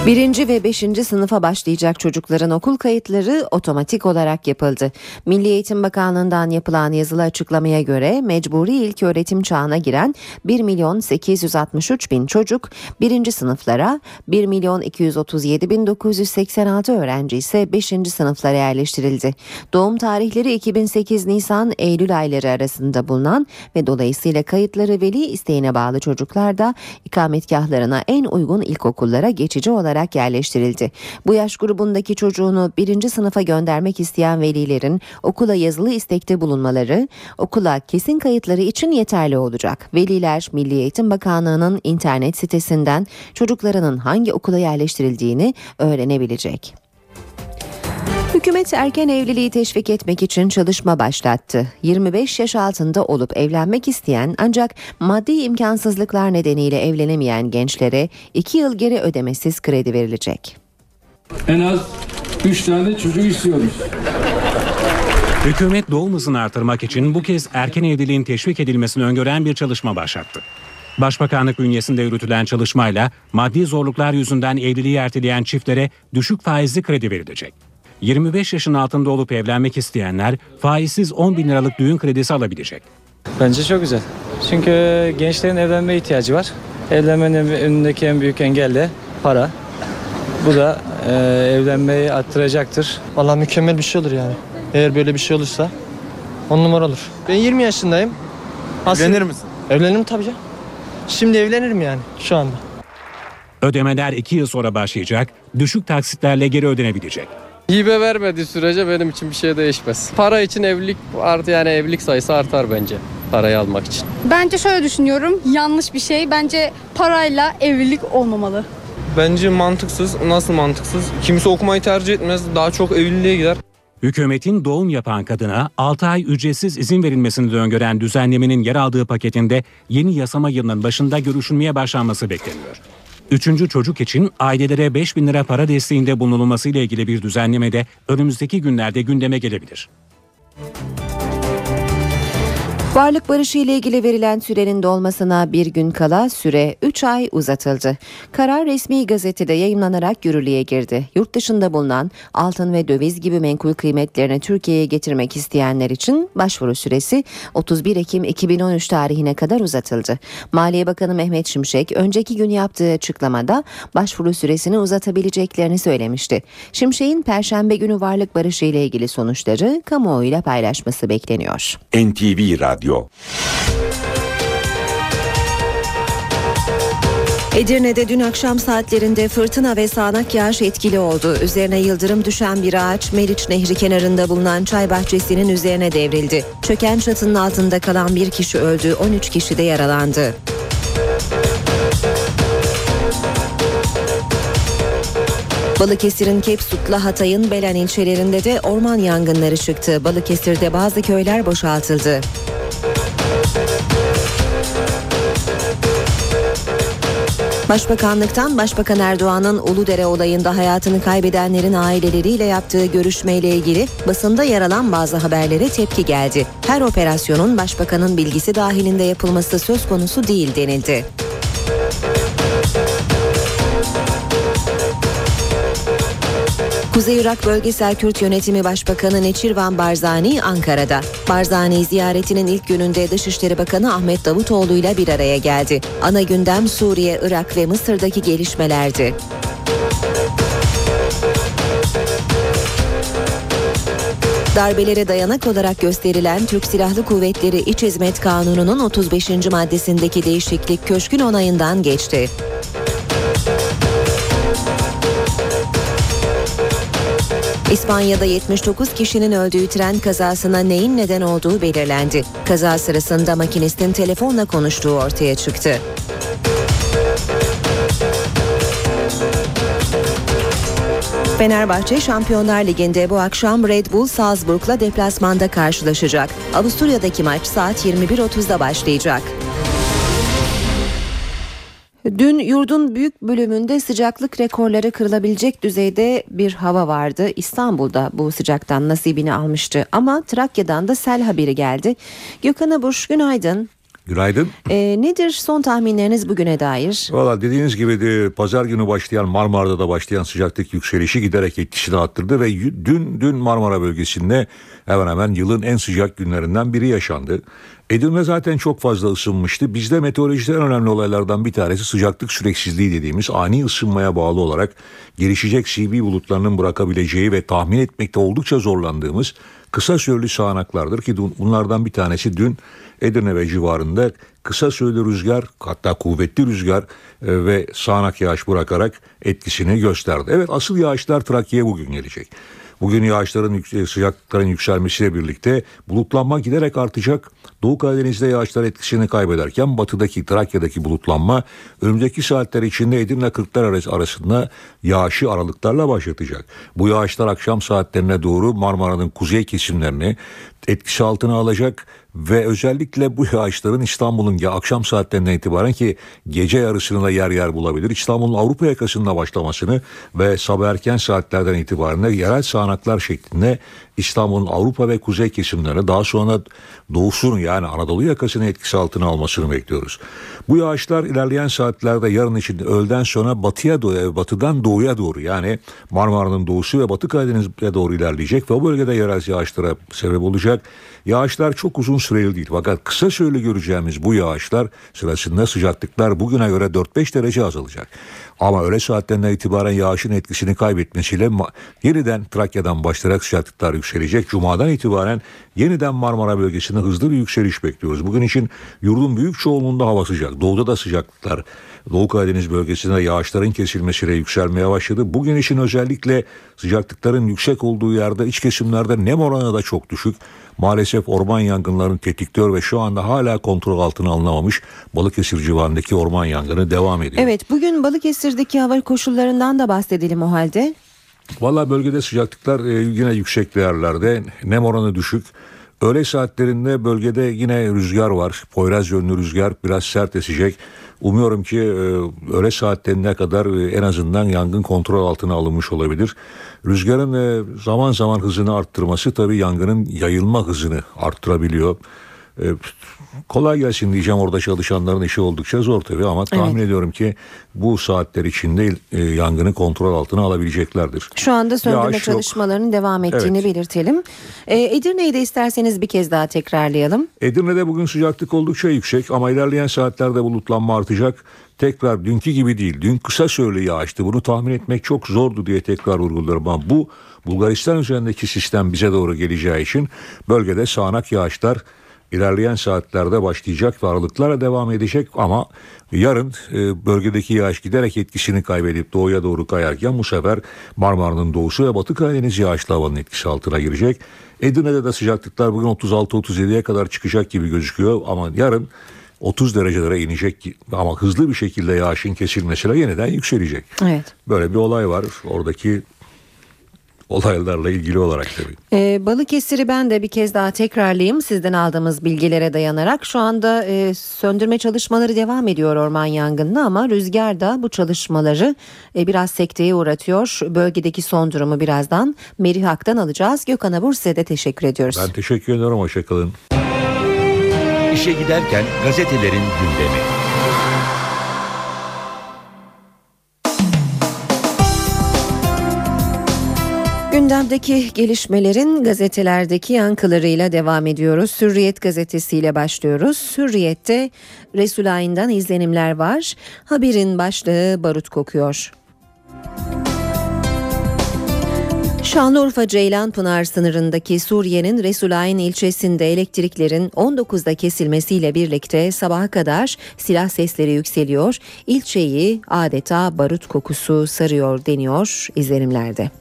Birinci ve beşinci sınıfa başlayacak çocukların okul kayıtları otomatik olarak yapıldı. Milli Eğitim Bakanlığı'ndan yapılan yazılı açıklamaya göre mecburi ilk öğretim çağına giren 1 milyon 863 bin çocuk birinci sınıflara, 1 milyon 237 bin 986 öğrenci ise beşinci sınıflara yerleştirildi. Doğum tarihleri 2008 Nisan-Eylül ayları arasında bulunan ve dolayısıyla kayıtları veli isteğine bağlı çocuklar da ikametgahlarına en uygun ilkokullara geçici olarak yerleştirildi. Bu yaş grubundaki çocuğunu birinci sınıfa göndermek isteyen velilerin okula yazılı istekte bulunmaları okula kesin kayıtları için yeterli olacak. Veliler Milli Eğitim Bakanlığı'nın internet sitesinden çocuklarının hangi okula yerleştirildiğini öğrenebilecek. Hükümet erken evliliği teşvik etmek için çalışma başlattı. 25 yaş altında olup evlenmek isteyen ancak maddi imkansızlıklar nedeniyle evlenemeyen gençlere 2 yıl geri ödemesiz kredi verilecek. En az 3 tane çocuk istiyoruz. Hükümet doğum hızını artırmak için bu kez erken evliliğin teşvik edilmesini öngören bir çalışma başlattı. Başbakanlık bünyesinde yürütülen çalışmayla maddi zorluklar yüzünden evliliği erteleyen çiftlere düşük faizli kredi verilecek. 25 yaşın altında olup evlenmek isteyenler faizsiz 10 bin liralık düğün kredisi alabilecek. Bence çok güzel. Çünkü gençlerin evlenme ihtiyacı var. Evlenmenin önündeki en büyük engel de para. Bu da e, evlenmeyi arttıracaktır. Valla mükemmel bir şey olur yani. Eğer böyle bir şey olursa on numara olur. Ben 20 yaşındayım. Evlenir misin? Evlenirim tabii ya. Şimdi evlenirim yani şu anda. Ödemeler 2 yıl sonra başlayacak, düşük taksitlerle geri ödenebilecek. Hibe vermediği sürece benim için bir şey değişmez. Para için evlilik artı yani evlilik sayısı artar bence parayı almak için. Bence şöyle düşünüyorum. Yanlış bir şey. Bence parayla evlilik olmamalı. Bence mantıksız. Nasıl mantıksız? Kimse okumayı tercih etmez. Daha çok evliliğe gider. Hükümetin doğum yapan kadına 6 ay ücretsiz izin verilmesini de öngören düzenlemenin yer aldığı paketinde yeni yasama yılının başında görüşülmeye başlanması bekleniyor. Üçüncü çocuk için ailelere 5 bin lira para desteğinde bulunulması ile ilgili bir düzenleme de önümüzdeki günlerde gündeme gelebilir. Varlık barışı ile ilgili verilen sürenin dolmasına bir gün kala süre 3 ay uzatıldı. Karar resmi gazetede yayınlanarak yürürlüğe girdi. Yurt dışında bulunan altın ve döviz gibi menkul kıymetlerini Türkiye'ye getirmek isteyenler için başvuru süresi 31 Ekim 2013 tarihine kadar uzatıldı. Maliye Bakanı Mehmet Şimşek önceki gün yaptığı açıklamada başvuru süresini uzatabileceklerini söylemişti. Şimşek'in perşembe günü varlık barışı ile ilgili sonuçları kamuoyuyla paylaşması bekleniyor. NTV Radyo Edirne'de dün akşam saatlerinde fırtına ve sağanak yağış etkili oldu. Üzerine yıldırım düşen bir ağaç Meriç Nehri kenarında bulunan çay bahçesinin üzerine devrildi. Çöken çatının altında kalan bir kişi öldü, 13 kişi de yaralandı. Balıkesir'in Kepsut'la Hatay'ın Belen ilçelerinde de orman yangınları çıktı. Balıkesir'de bazı köyler boşaltıldı. Başbakanlıktan Başbakan Erdoğan'ın Uludere olayında hayatını kaybedenlerin aileleriyle yaptığı görüşmeyle ilgili basında yer alan bazı haberlere tepki geldi. Her operasyonun başbakanın bilgisi dahilinde yapılması söz konusu değil denildi. Kuzey Irak Bölgesel Kürt Yönetimi Başbakanı Neçirvan Barzani Ankara'da. Barzani ziyaretinin ilk gününde Dışişleri Bakanı Ahmet Davutoğlu ile bir araya geldi. Ana gündem Suriye, Irak ve Mısır'daki gelişmelerdi. Darbelere dayanak olarak gösterilen Türk Silahlı Kuvvetleri İç Hizmet Kanunu'nun 35. maddesindeki değişiklik köşkün onayından geçti. İspanya'da 79 kişinin öldüğü tren kazasına neyin neden olduğu belirlendi. Kaza sırasında makinistin telefonla konuştuğu ortaya çıktı. Fenerbahçe Şampiyonlar Ligi'nde bu akşam Red Bull Salzburg'la deplasmanda karşılaşacak. Avusturya'daki maç saat 21.30'da başlayacak. Dün yurdun büyük bölümünde sıcaklık rekorları kırılabilecek düzeyde bir hava vardı. İstanbul'da bu sıcaktan nasibini almıştı ama Trakya'dan da sel haberi geldi. Gökhan Abuş günaydın. Günaydın. Ee, nedir son tahminleriniz bugüne dair? Valla dediğiniz gibi de pazar günü başlayan Marmara'da da başlayan sıcaklık yükselişi giderek etkisini arttırdı ve dün dün Marmara bölgesinde hemen hemen yılın en sıcak günlerinden biri yaşandı. Edirne zaten çok fazla ısınmıştı. Bizde meteorolojide en önemli olaylardan bir tanesi sıcaklık süreksizliği dediğimiz ani ısınmaya bağlı olarak gelişecek CB bulutlarının bırakabileceği ve tahmin etmekte oldukça zorlandığımız kısa süreli sağanaklardır ki bunlardan bir tanesi dün Edirne ve civarında kısa süreli rüzgar hatta kuvvetli rüzgar e, ve sağanak yağış bırakarak etkisini gösterdi. Evet asıl yağışlar Trakya'ya bugün gelecek. Bugün yağışların sıcaklıkların yükselmesiyle birlikte bulutlanma giderek artacak. Doğu Karadeniz'de yağışlar etkisini kaybederken batıdaki Trakya'daki bulutlanma önümüzdeki saatler içinde Edirne Kırklar arasında yağışı aralıklarla başlatacak. Bu yağışlar akşam saatlerine doğru Marmara'nın kuzey kesimlerini etkisi altına alacak ve özellikle bu yağışların İstanbul'un ya akşam saatlerinden itibaren ki gece yarısında yer yer bulabilir. İstanbul'un Avrupa yakasında başlamasını ve sabah erken saatlerden itibaren de yerel sağanaklar şeklinde İstanbul'un Avrupa ve kuzey kesimlerine daha sonra doğusun yani Anadolu yakasını etkisi altına almasını bekliyoruz. Bu yağışlar ilerleyen saatlerde yarın için öğleden sonra batıya doğru, batıdan doğuya doğru yani Marmara'nın doğusu ve Batı Karadeniz'e doğru ilerleyecek ve o bölgede yerel yağışlara sebep olacak. Yağışlar çok uzun süreli değil fakat kısa süreli göreceğimiz bu yağışlar sırasında sıcaklıklar bugüne göre 4-5 derece azalacak. Ama öğle saatlerinden itibaren yağışın etkisini kaybetmesiyle yeniden Trakya'dan başlayarak sıcaklıklar yükselecek. Cuma'dan itibaren yeniden Marmara bölgesinde hızlı bir yükseliş bekliyoruz. Bugün için yurdun büyük çoğunluğunda hava sıcak. Doğuda da sıcaklıklar Doğu Karadeniz bölgesinde yağışların kesilmesiyle yükselmeye başladı. Bugün için özellikle sıcaklıkların yüksek olduğu yerde iç kesimlerde nem oranı da çok düşük. Maalesef orman yangınlarını tetikliyor ve şu anda hala kontrol altına alınamamış Balıkesir civarındaki orman yangını devam ediyor. Evet bugün Balıkesir'deki hava koşullarından da bahsedelim o halde. Valla bölgede sıcaklıklar e, yine yüksek değerlerde. Nem oranı düşük. Öğle saatlerinde bölgede yine rüzgar var. Poyraz yönlü rüzgar biraz sert esecek. Umuyorum ki e, öğle saatlerine kadar e, en azından yangın kontrol altına alınmış olabilir. Rüzgarın e, zaman zaman hızını arttırması tabii yangının yayılma hızını arttırabiliyor. Kolay gelsin diyeceğim orada çalışanların işi oldukça zor tabii ama tahmin evet. ediyorum ki bu saatler içinde e, yangını kontrol altına alabileceklerdir. Şu anda söndürme Yağış çalışmalarının yok. devam ettiğini evet. belirtelim. E, Edirne'yi de isterseniz bir kez daha tekrarlayalım. Edirne'de bugün sıcaklık oldukça yüksek ama ilerleyen saatlerde bulutlanma artacak. Tekrar dünkü gibi değil. Dün kısa süreli yağıştı. Bunu tahmin etmek çok zordu diye tekrar vurguluyorum ama bu Bulgaristan üzerindeki sistem bize doğru geleceği için bölgede sağanak yağışlar ilerleyen saatlerde başlayacak ve aralıklarla devam edecek ama yarın e, bölgedeki yağış giderek etkisini kaybedip doğuya doğru kayarken bu sefer Marmara'nın doğusu ve Batı Karadeniz yağışlı havanın etkisi altına girecek. Edirne'de de sıcaklıklar bugün 36-37'ye kadar çıkacak gibi gözüküyor ama yarın 30 derecelere inecek ama hızlı bir şekilde yağışın kesilmesiyle yeniden yükselecek. Evet. Böyle bir olay var. Oradaki olaylarla ilgili olarak tabii. Ee, Balıkesir'i ben de bir kez daha tekrarlayayım sizden aldığımız bilgilere dayanarak. Şu anda e, söndürme çalışmaları devam ediyor orman yangınına ama rüzgar da bu çalışmaları e, biraz sekteye uğratıyor. Bölgedeki son durumu birazdan Merih Hak'tan alacağız. Gökhan Abur size de teşekkür ediyoruz. Ben teşekkür ederim. Hoşçakalın. İşe giderken gazetelerin gündemi. Gündemdeki gelişmelerin gazetelerdeki yankılarıyla devam ediyoruz. Hürriyet gazetesiyle başlıyoruz. Hürriyet'te Resul Ayin'den izlenimler var. Haberin başlığı barut kokuyor. Şanlıurfa Ceylanpınar sınırındaki Suriye'nin Resulayn ilçesinde elektriklerin 19'da kesilmesiyle birlikte sabaha kadar silah sesleri yükseliyor. İlçeyi adeta barut kokusu sarıyor deniyor izlenimlerde.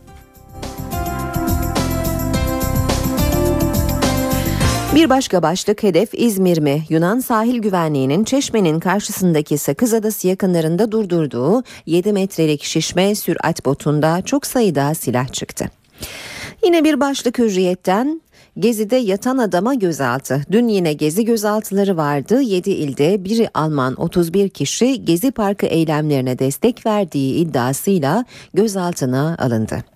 Bir başka başlık hedef İzmir mi? Yunan sahil güvenliğinin Çeşme'nin karşısındaki Sakız Adası yakınlarında durdurduğu 7 metrelik şişme sürat botunda çok sayıda silah çıktı. Yine bir başlık hürriyetten Gezi'de yatan adama gözaltı. Dün yine Gezi gözaltıları vardı. 7 ilde biri Alman 31 kişi Gezi Parkı eylemlerine destek verdiği iddiasıyla gözaltına alındı.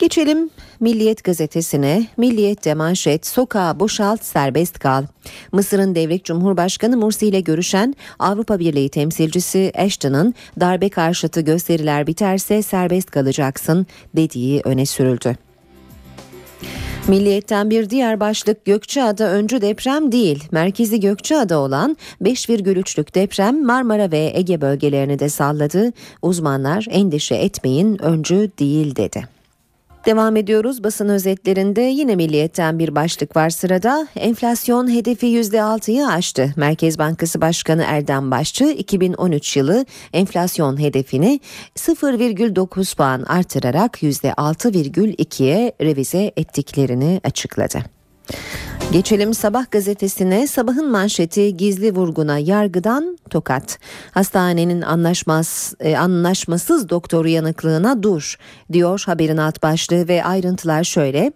Geçelim Milliyet gazetesine. Milliyet'te manşet sokağa boşalt serbest kal. Mısır'ın devlet Cumhurbaşkanı Mursi ile görüşen Avrupa Birliği temsilcisi Ashton'ın darbe karşıtı gösteriler biterse serbest kalacaksın dediği öne sürüldü. Milliyetten bir diğer başlık Gökçeada öncü deprem değil. Merkezi Gökçeada olan 5,3'lük deprem Marmara ve Ege bölgelerini de salladı. Uzmanlar endişe etmeyin öncü değil dedi. Devam ediyoruz basın özetlerinde yine milliyetten bir başlık var sırada. Enflasyon hedefi %6'yı aştı. Merkez Bankası Başkanı Erdem Başçı 2013 yılı enflasyon hedefini 0,9 puan artırarak %6,2'ye revize ettiklerini açıkladı. Geçelim Sabah gazetesine. Sabahın manşeti gizli vurguna yargıdan tokat. Hastanenin anlaşmaz, e, anlaşmasız doktor yanıklığına dur diyor haberin alt başlığı ve ayrıntılar şöyle.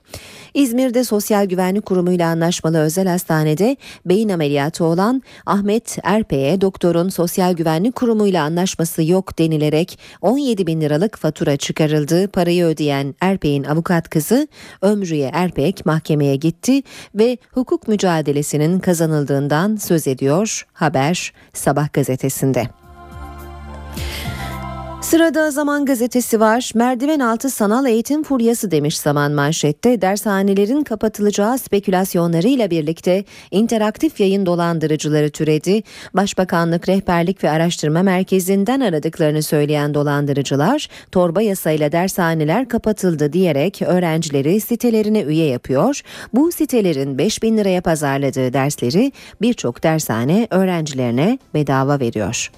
İzmir'de Sosyal Güvenlik Kurumu ile anlaşmalı özel hastanede beyin ameliyatı olan Ahmet Erpe'ye doktorun Sosyal Güvenlik Kurumu ile anlaşması yok denilerek 17 bin liralık fatura çıkarıldı. Parayı ödeyen Erpek'in avukat kızı Ömrüye Erpek mahkemeye gitti ve hukuk mücadelesinin kazanıldığından söz ediyor haber Sabah gazetesinde. Sırada Zaman Gazetesi var. Merdiven altı sanal eğitim furyası demiş Zaman manşette. Dershanelerin kapatılacağı spekülasyonlarıyla birlikte interaktif yayın dolandırıcıları türedi. Başbakanlık Rehberlik ve Araştırma Merkezi'nden aradıklarını söyleyen dolandırıcılar, torba yasayla dershaneler kapatıldı diyerek öğrencileri sitelerine üye yapıyor. Bu sitelerin 5 bin liraya pazarladığı dersleri birçok dershane öğrencilerine bedava veriyor.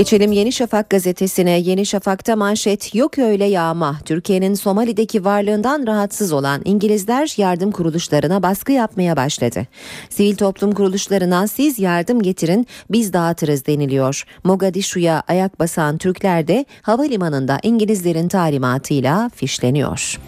Geçelim Yeni Şafak gazetesine. Yeni Şafak'ta manşet yok öyle yağma. Türkiye'nin Somali'deki varlığından rahatsız olan İngilizler yardım kuruluşlarına baskı yapmaya başladı. Sivil toplum kuruluşlarına siz yardım getirin biz dağıtırız deniliyor. Mogadishu'ya ayak basan Türkler de havalimanında İngilizlerin talimatıyla fişleniyor.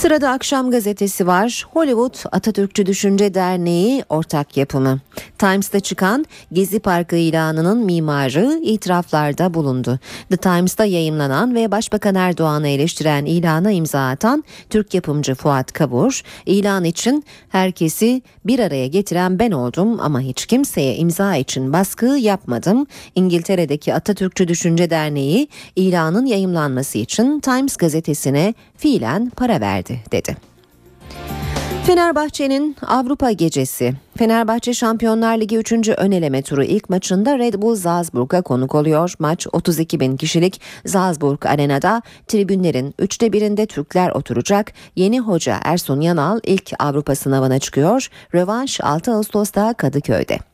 Sırada akşam gazetesi var. Hollywood Atatürkçü Düşünce Derneği ortak yapımı. Times'ta çıkan Gezi Parkı ilanının mimarı itiraflarda bulundu. The Times'ta yayımlanan ve Başbakan Erdoğan'ı eleştiren ilana imza atan Türk yapımcı Fuat Kabur, ilan için herkesi bir araya getiren ben oldum ama hiç kimseye imza için baskı yapmadım. İngiltere'deki Atatürkçü Düşünce Derneği ilanın yayımlanması için Times gazetesine fiilen para verdi dedi. Fenerbahçe'nin Avrupa gecesi. Fenerbahçe Şampiyonlar Ligi 3. ön eleme turu ilk maçında Red Bull Salzburg'a konuk oluyor. Maç 32 bin kişilik Salzburg Arena'da tribünlerin üçte birinde Türkler oturacak. Yeni hoca Ersun Yanal ilk Avrupa sınavına çıkıyor. Rövanş 6 Ağustos'ta Kadıköy'de.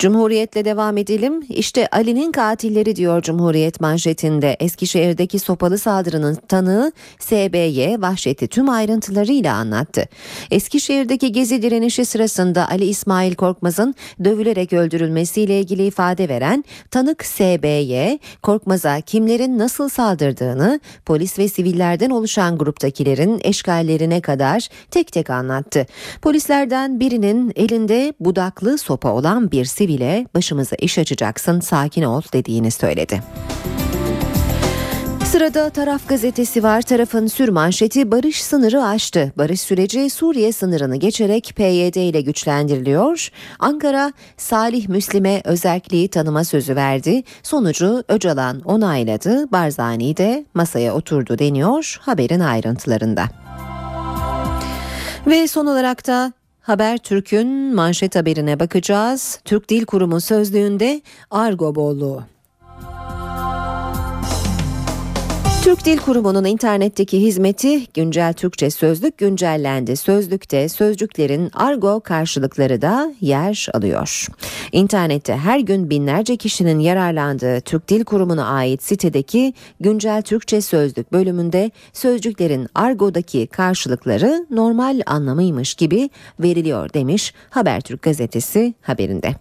Cumhuriyetle devam edelim. İşte Ali'nin katilleri diyor Cumhuriyet manşetinde. Eskişehir'deki sopalı saldırının tanığı SBY vahşeti tüm ayrıntılarıyla anlattı. Eskişehir'deki gezi direnişi sırasında Ali İsmail Korkmaz'ın dövülerek öldürülmesiyle ilgili ifade veren tanık SBY, Korkmaz'a kimlerin nasıl saldırdığını, polis ve sivillerden oluşan gruptakilerin eşgallerine kadar tek tek anlattı. Polislerden birinin elinde budaklı sopa olan bir sivil bile başımıza iş açacaksın sakin ol dediğini söyledi. Sırada Taraf gazetesi var. Tarafın sür manşeti barış sınırı aştı. Barış süreci Suriye sınırını geçerek PYD ile güçlendiriliyor. Ankara Salih Müslim'e özelliği tanıma sözü verdi. Sonucu Öcalan onayladı. Barzani de masaya oturdu deniyor haberin ayrıntılarında. Ve son olarak da Habertürk'ün manşet haberine bakacağız. Türk Dil Kurumu sözlüğünde argo bolluğu. Türk Dil Kurumu'nun internetteki hizmeti güncel Türkçe sözlük güncellendi. Sözlükte sözcüklerin argo karşılıkları da yer alıyor. İnternette her gün binlerce kişinin yararlandığı Türk Dil Kurumu'na ait sitedeki güncel Türkçe sözlük bölümünde sözcüklerin argodaki karşılıkları normal anlamıymış gibi veriliyor demiş Habertürk gazetesi haberinde.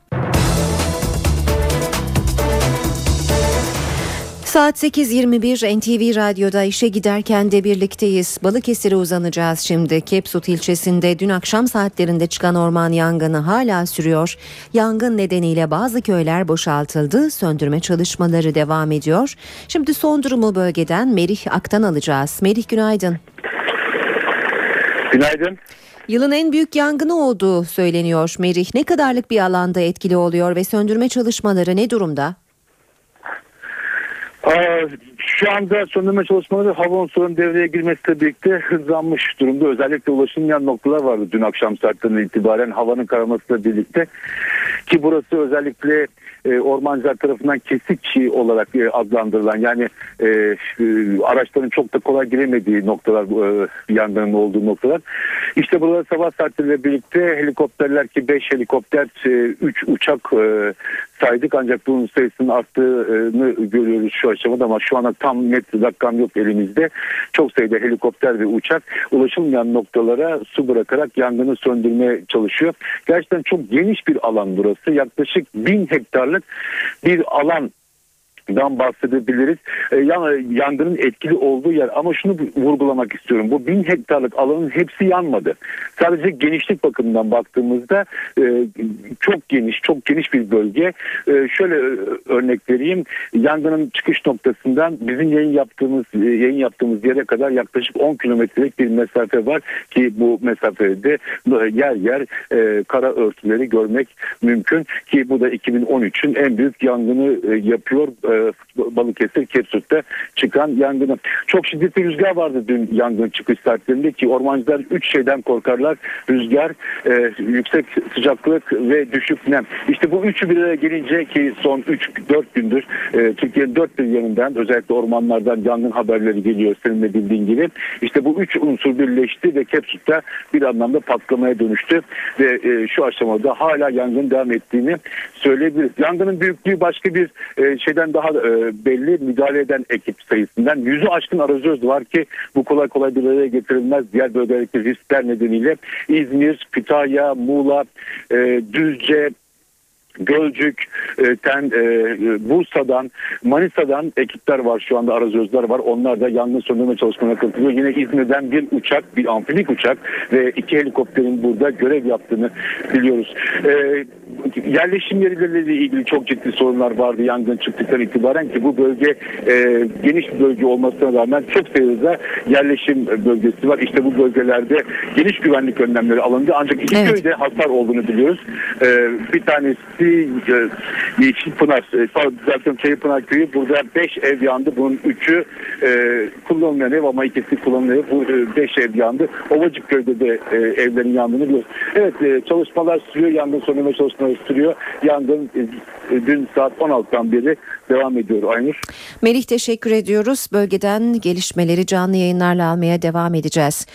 Saat 8.21 NTV Radyo'da işe giderken de birlikteyiz. Balıkesir'e uzanacağız şimdi. Kepsut ilçesinde dün akşam saatlerinde çıkan orman yangını hala sürüyor. Yangın nedeniyle bazı köyler boşaltıldı. Söndürme çalışmaları devam ediyor. Şimdi son durumu bölgeden Merih Ak'tan alacağız. Merih günaydın. Günaydın. Yılın en büyük yangını olduğu söyleniyor Merih. Ne kadarlık bir alanda etkili oluyor ve söndürme çalışmaları ne durumda? Şu anda söndürme çalışmaları hava unsurunun devreye girmesiyle birlikte hızlanmış durumda. Özellikle ulaşılmayan noktalar vardı dün akşam saatlerinden itibaren havanın kararmasıyla birlikte. Ki burası özellikle e, ormancılar tarafından kesik olarak e, adlandırılan yani e, araçların çok da kolay giremediği noktalar e, yangının olduğu noktalar. İşte burada sabah saatleriyle birlikte helikopterler ki 5 helikopter 3 e, uçak e, saydık ancak bunun sayısının arttığını görüyoruz şu aşamada ama şu anda tam net rakam yok elimizde. Çok sayıda helikopter ve uçak ulaşılmayan noktalara su bırakarak yangını söndürmeye çalışıyor. Gerçekten çok geniş bir alan burası. Yaklaşık bin hektarlık bir alan dan bahsedebiliriz. E, yangının etkili olduğu yer ama şunu vurgulamak istiyorum. Bu bin hektarlık alanın hepsi yanmadı. Sadece genişlik bakımından baktığımızda e, çok geniş, çok geniş bir bölge. E, şöyle e, örnek vereyim. Yangının çıkış noktasından bizim yayın yaptığımız e, yayın yaptığımız yere kadar yaklaşık 10 kilometrelik bir mesafe var ki bu mesafede yer yer e, kara örtüleri görmek mümkün ki bu da 2013'ün en büyük yangını e, yapıyor. E, Balıkesir Kepsut'ta çıkan yangını. Çok şiddetli rüzgar vardı dün yangın çıkış saatlerinde ki ormancılar üç şeyden korkarlar. Rüzgar, e, yüksek sıcaklık ve düşük nem. İşte bu üçü bir araya gelince ki son 3-4 gündür e, Türkiye'nin dört bir yanından özellikle ormanlardan yangın haberleri geliyor senin de bildiğin gibi. İşte bu üç unsur birleşti ve Kepsut'ta bir anlamda patlamaya dönüştü ve e, şu aşamada hala yangın devam ettiğini söyleyebiliriz. Yangının büyüklüğü başka bir e, şeyden daha daha e, belli müdahale eden ekip sayısından yüzü aşkın arazöz var ki bu kolay kolay bir araya getirilmez. Diğer bölgelerdeki riskler nedeniyle İzmir, Kütahya, Muğla, e, Düzce, Gölcük, ten, e, Bursa'dan, Manisa'dan ekipler var şu anda arazözler var. Onlar da yangın söndürme çalışmalarına katılıyor. Yine İzmir'den bir uçak, bir amfibik uçak ve iki helikopterin burada görev yaptığını biliyoruz. E, yerleşim yerleriyle ilgili çok ciddi sorunlar vardı yangın çıktıktan itibaren ki bu bölge e, geniş bir bölge olmasına rağmen çok sayıda yerleşim bölgesi var. İşte bu bölgelerde geniş güvenlik önlemleri alındı. Ancak iki evet. köyde hasar olduğunu biliyoruz. E, bir tanesi Yeşilpınar, e, düzeltiyorum Çayırpınar köyü. Burada beş ev yandı. Bunun üçü e, kullanılmayan ev ama ikisi kullanılıyor. Bu e, beş ev yandı. Ovacık köyde de e, evlerin yandığını biliyoruz. Evet e, çalışmalar sürüyor. Yangın söndürme çalışmaları sürüyor. Yangın e, e dün saat 16'dan beri devam ediyor Aynur. Melih teşekkür ediyoruz. Bölgeden gelişmeleri canlı yayınlarla almaya devam edeceğiz.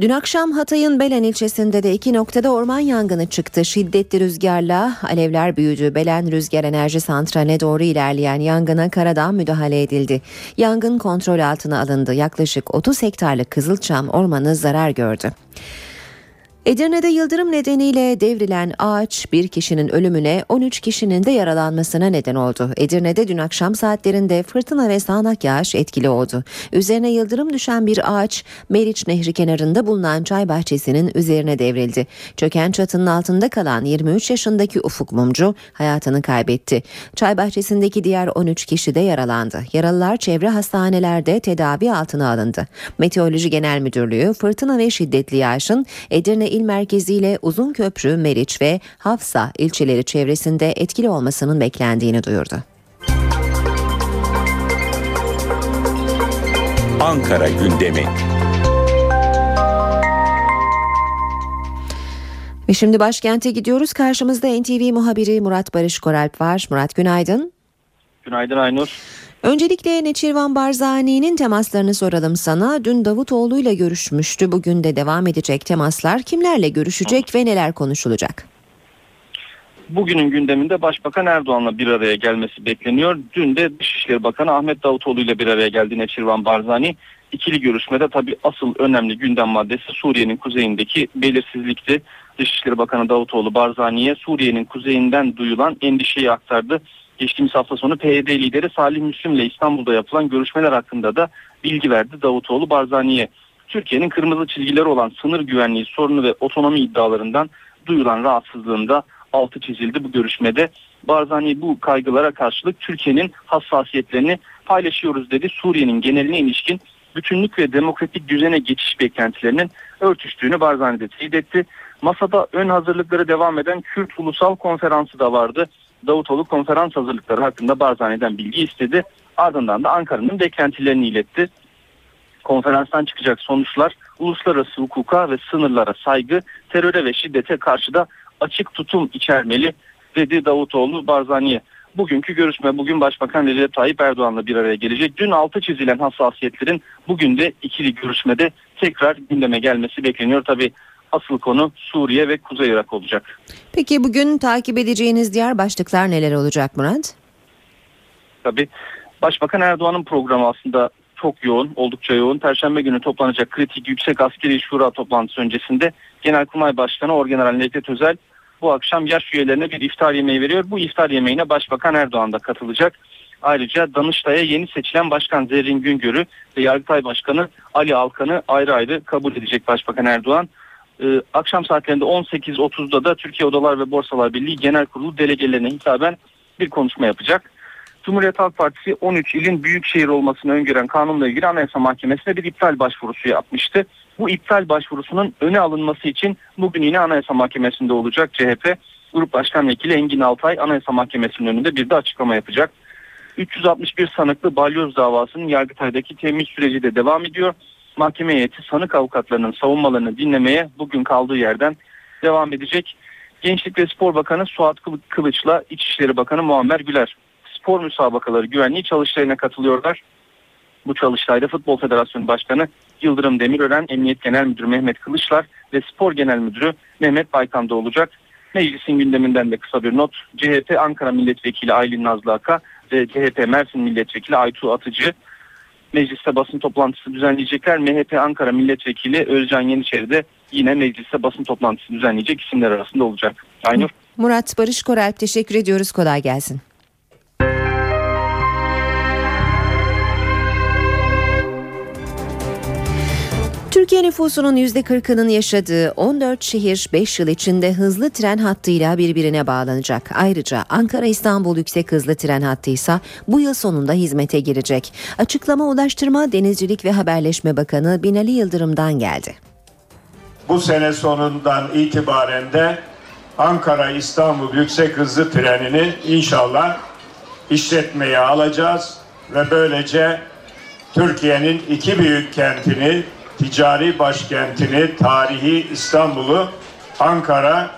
Dün akşam Hatay'ın Belen ilçesinde de iki noktada orman yangını çıktı. Şiddetli rüzgarla alevler büyüdü. Belen Rüzgar Enerji Santrali'ne doğru ilerleyen yangına karadan müdahale edildi. Yangın kontrol altına alındı. Yaklaşık 30 hektarlık Kızılçam ormanı zarar gördü. Edirne'de yıldırım nedeniyle devrilen ağaç bir kişinin ölümüne 13 kişinin de yaralanmasına neden oldu. Edirne'de dün akşam saatlerinde fırtına ve sağanak yağış etkili oldu. Üzerine yıldırım düşen bir ağaç Meriç Nehri kenarında bulunan çay bahçesinin üzerine devrildi. Çöken çatının altında kalan 23 yaşındaki Ufuk Mumcu hayatını kaybetti. Çay bahçesindeki diğer 13 kişi de yaralandı. Yaralılar çevre hastanelerde tedavi altına alındı. Meteoroloji Genel Müdürlüğü fırtına ve şiddetli yağışın Edirne il merkeziyle Uzunköprü, Meriç ve Hafsa ilçeleri çevresinde etkili olmasının beklendiğini duyurdu. Ankara gündemi. Ve şimdi başkente gidiyoruz. Karşımızda NTV muhabiri Murat Barış Koralp var. Murat günaydın. Günaydın Aynur. Öncelikle Neçirvan Barzani'nin temaslarını soralım sana. Dün Davutoğlu ile görüşmüştü. Bugün de devam edecek temaslar. Kimlerle görüşecek ve neler konuşulacak? Bugünün gündeminde Başbakan Erdoğan'la bir araya gelmesi bekleniyor. Dün de Dışişleri Bakanı Ahmet Davutoğlu ile bir araya geldi Neçirvan Barzani. İkili görüşmede tabii asıl önemli gündem maddesi Suriye'nin kuzeyindeki belirsizlikti. Dışişleri Bakanı Davutoğlu Barzani'ye Suriye'nin kuzeyinden duyulan endişeyi aktardı. Geçtiğimiz hafta sonu PYD lideri Salih Müslim ile İstanbul'da yapılan görüşmeler hakkında da bilgi verdi Davutoğlu Barzani'ye. Türkiye'nin kırmızı çizgileri olan sınır güvenliği sorunu ve otonomi iddialarından duyulan rahatsızlığında altı çizildi bu görüşmede. Barzani bu kaygılara karşılık Türkiye'nin hassasiyetlerini paylaşıyoruz dedi. Suriye'nin geneline ilişkin bütünlük ve demokratik düzene geçiş beklentilerinin örtüştüğünü Barzani de teyit etti. Masada ön hazırlıkları devam eden Kürt Ulusal Konferansı da vardı. Davutoğlu konferans hazırlıkları hakkında Barzani'den bilgi istedi. Ardından da Ankara'nın beklentilerini iletti. Konferanstan çıkacak sonuçlar uluslararası hukuka ve sınırlara saygı, teröre ve şiddete karşı da açık tutum içermeli dedi Davutoğlu Barzani'ye. Bugünkü görüşme bugün Başbakan Recep Tayyip Erdoğan'la bir araya gelecek. Dün altı çizilen hassasiyetlerin bugün de ikili görüşmede tekrar gündeme gelmesi bekleniyor. Tabi asıl konu Suriye ve Kuzey Irak olacak. Peki bugün takip edeceğiniz diğer başlıklar neler olacak Murat? Tabi Başbakan Erdoğan'ın programı aslında çok yoğun, oldukça yoğun. Perşembe günü toplanacak kritik yüksek askeri şura toplantısı öncesinde Genelkurmay Başkanı Orgeneral Necdet Özel bu akşam yaş üyelerine bir iftar yemeği veriyor. Bu iftar yemeğine Başbakan Erdoğan da katılacak. Ayrıca Danıştay'a yeni seçilen Başkan Zerrin Güngör'ü ve Yargıtay Başkanı Ali Alkan'ı ayrı ayrı kabul edecek Başbakan Erdoğan. Ee, akşam saatlerinde 18.30'da da Türkiye Odalar ve Borsalar Birliği Genel Kurulu delegelerine hitaben bir konuşma yapacak. Cumhuriyet Halk Partisi 13 ilin büyük şehir olmasını öngören kanunla ilgili Anayasa Mahkemesi'ne bir iptal başvurusu yapmıştı. Bu iptal başvurusunun öne alınması için bugün yine Anayasa Mahkemesi'nde olacak CHP. Grup Başkan Vekili Engin Altay Anayasa Mahkemesi'nin önünde bir de açıklama yapacak. 361 sanıklı balyoz davasının Yargıtay'daki temin süreci de devam ediyor. Mahkeme heyeti sanık avukatlarının savunmalarını dinlemeye bugün kaldığı yerden devam edecek. Gençlik ve Spor Bakanı Suat Kılıç'la İçişleri Bakanı Muammer Güler spor müsabakaları güvenliği çalıştayına katılıyorlar. Bu çalıştayda Futbol Federasyonu Başkanı Yıldırım Demirören, Emniyet Genel Müdürü Mehmet Kılıçlar ve Spor Genel Müdürü Mehmet Baykan da olacak. Meclisin gündeminden de kısa bir not. CHP Ankara Milletvekili Aylin Nazlı Aka ve CHP Mersin Milletvekili Aytu Atıcı mecliste basın toplantısı düzenleyecekler. MHP Ankara Milletvekili Özcan Yeniçeri de yine mecliste basın toplantısı düzenleyecek isimler arasında olacak. Aynur. Murat Barış Koralp teşekkür ediyoruz. Kolay gelsin. Türkiye nüfusunun %40'ının yaşadığı 14 şehir 5 yıl içinde hızlı tren hattıyla birbirine bağlanacak. Ayrıca Ankara-İstanbul yüksek hızlı tren hattı ise bu yıl sonunda hizmete girecek. Açıklama Ulaştırma, Denizcilik ve Haberleşme Bakanı Binali Yıldırım'dan geldi. Bu sene sonundan itibaren de Ankara-İstanbul yüksek hızlı trenini inşallah işletmeye alacağız ve böylece Türkiye'nin iki büyük kentini ticari başkentini, tarihi İstanbul'u Ankara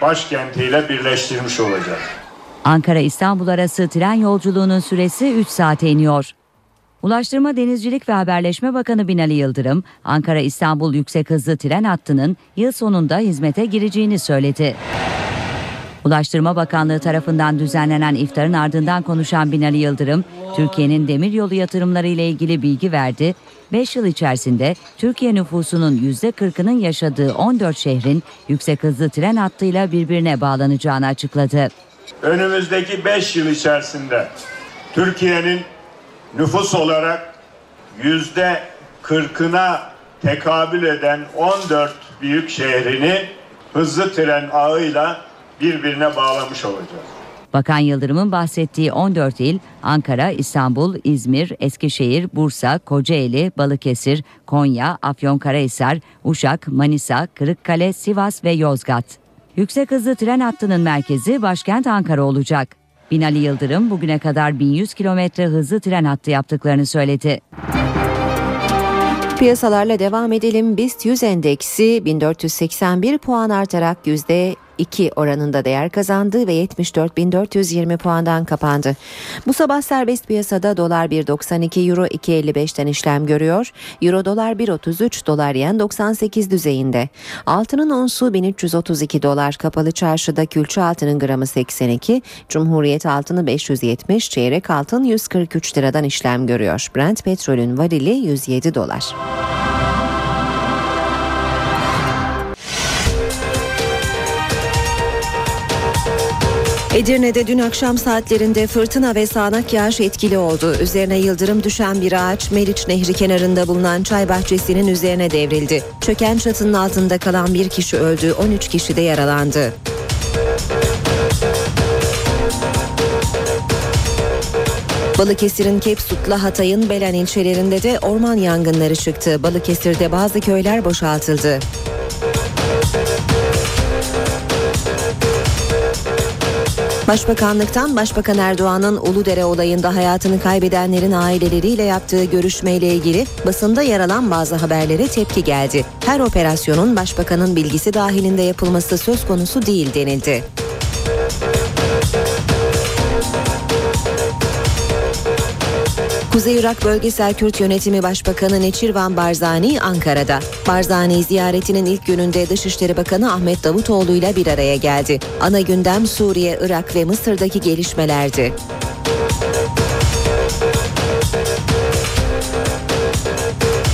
başkentiyle birleştirmiş olacak. Ankara-İstanbul arası tren yolculuğunun süresi 3 saate iniyor. Ulaştırma Denizcilik ve Haberleşme Bakanı Binali Yıldırım, Ankara-İstanbul yüksek hızlı tren hattının yıl sonunda hizmete gireceğini söyledi. Ulaştırma Bakanlığı tarafından düzenlenen iftarın ardından konuşan Binali Yıldırım, Türkiye'nin demiryolu yatırımları ile ilgili bilgi verdi 5 yıl içerisinde Türkiye nüfusunun %40'ının yaşadığı 14 şehrin yüksek hızlı tren hattıyla birbirine bağlanacağını açıkladı. Önümüzdeki 5 yıl içerisinde Türkiye'nin nüfus olarak yüzde 40'ına tekabül eden 14 büyük şehrini hızlı tren ağıyla birbirine bağlamış olacağız. Bakan Yıldırım'ın bahsettiği 14 il Ankara, İstanbul, İzmir, Eskişehir, Bursa, Kocaeli, Balıkesir, Konya, Afyonkarahisar, Uşak, Manisa, Kırıkkale, Sivas ve Yozgat. Yüksek hızlı tren hattının merkezi başkent Ankara olacak. Binali Yıldırım bugüne kadar 1100 kilometre hızlı tren hattı yaptıklarını söyledi. Piyasalarla devam edelim. BIST 100 endeksi 1481 puan artarak yüzde 2 oranında değer kazandı ve 74.420 puandan kapandı. Bu sabah serbest piyasada dolar 1.92 euro 2.55'ten işlem görüyor. Euro dolar 1.33 dolar yen 98 düzeyinde. Altının onsu 1332 dolar kapalı çarşıda külçe altının gramı 82, Cumhuriyet altını 570, çeyrek altın 143 liradan işlem görüyor. Brent petrolün varili 107 dolar. Edirne'de dün akşam saatlerinde fırtına ve sağanak yağış etkili oldu. Üzerine yıldırım düşen bir ağaç Meriç Nehri kenarında bulunan çay bahçesinin üzerine devrildi. Çöken çatının altında kalan bir kişi öldü, 13 kişi de yaralandı. Balıkesir'in Kepsut'la Hatay'ın Belen ilçelerinde de orman yangınları çıktı. Balıkesir'de bazı köyler boşaltıldı. Başbakanlıktan Başbakan Erdoğan'ın Uludere olayında hayatını kaybedenlerin aileleriyle yaptığı görüşmeyle ilgili basında yer alan bazı haberlere tepki geldi. Her operasyonun başbakanın bilgisi dahilinde yapılması söz konusu değil denildi. Kuzey Irak Bölgesel Kürt Yönetimi Başbakanı Neçirvan Barzani Ankara'da. Barzani ziyaretinin ilk gününde Dışişleri Bakanı Ahmet Davutoğlu ile bir araya geldi. Ana gündem Suriye, Irak ve Mısır'daki gelişmelerdi.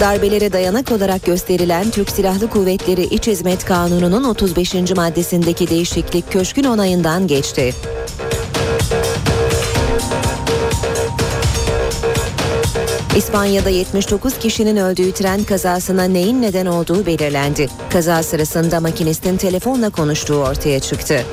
Darbelere dayanak olarak gösterilen Türk Silahlı Kuvvetleri İç Hizmet Kanunu'nun 35. maddesindeki değişiklik köşkün onayından geçti. İspanya'da 79 kişinin öldüğü tren kazasına neyin neden olduğu belirlendi. Kaza sırasında makinistin telefonla konuştuğu ortaya çıktı.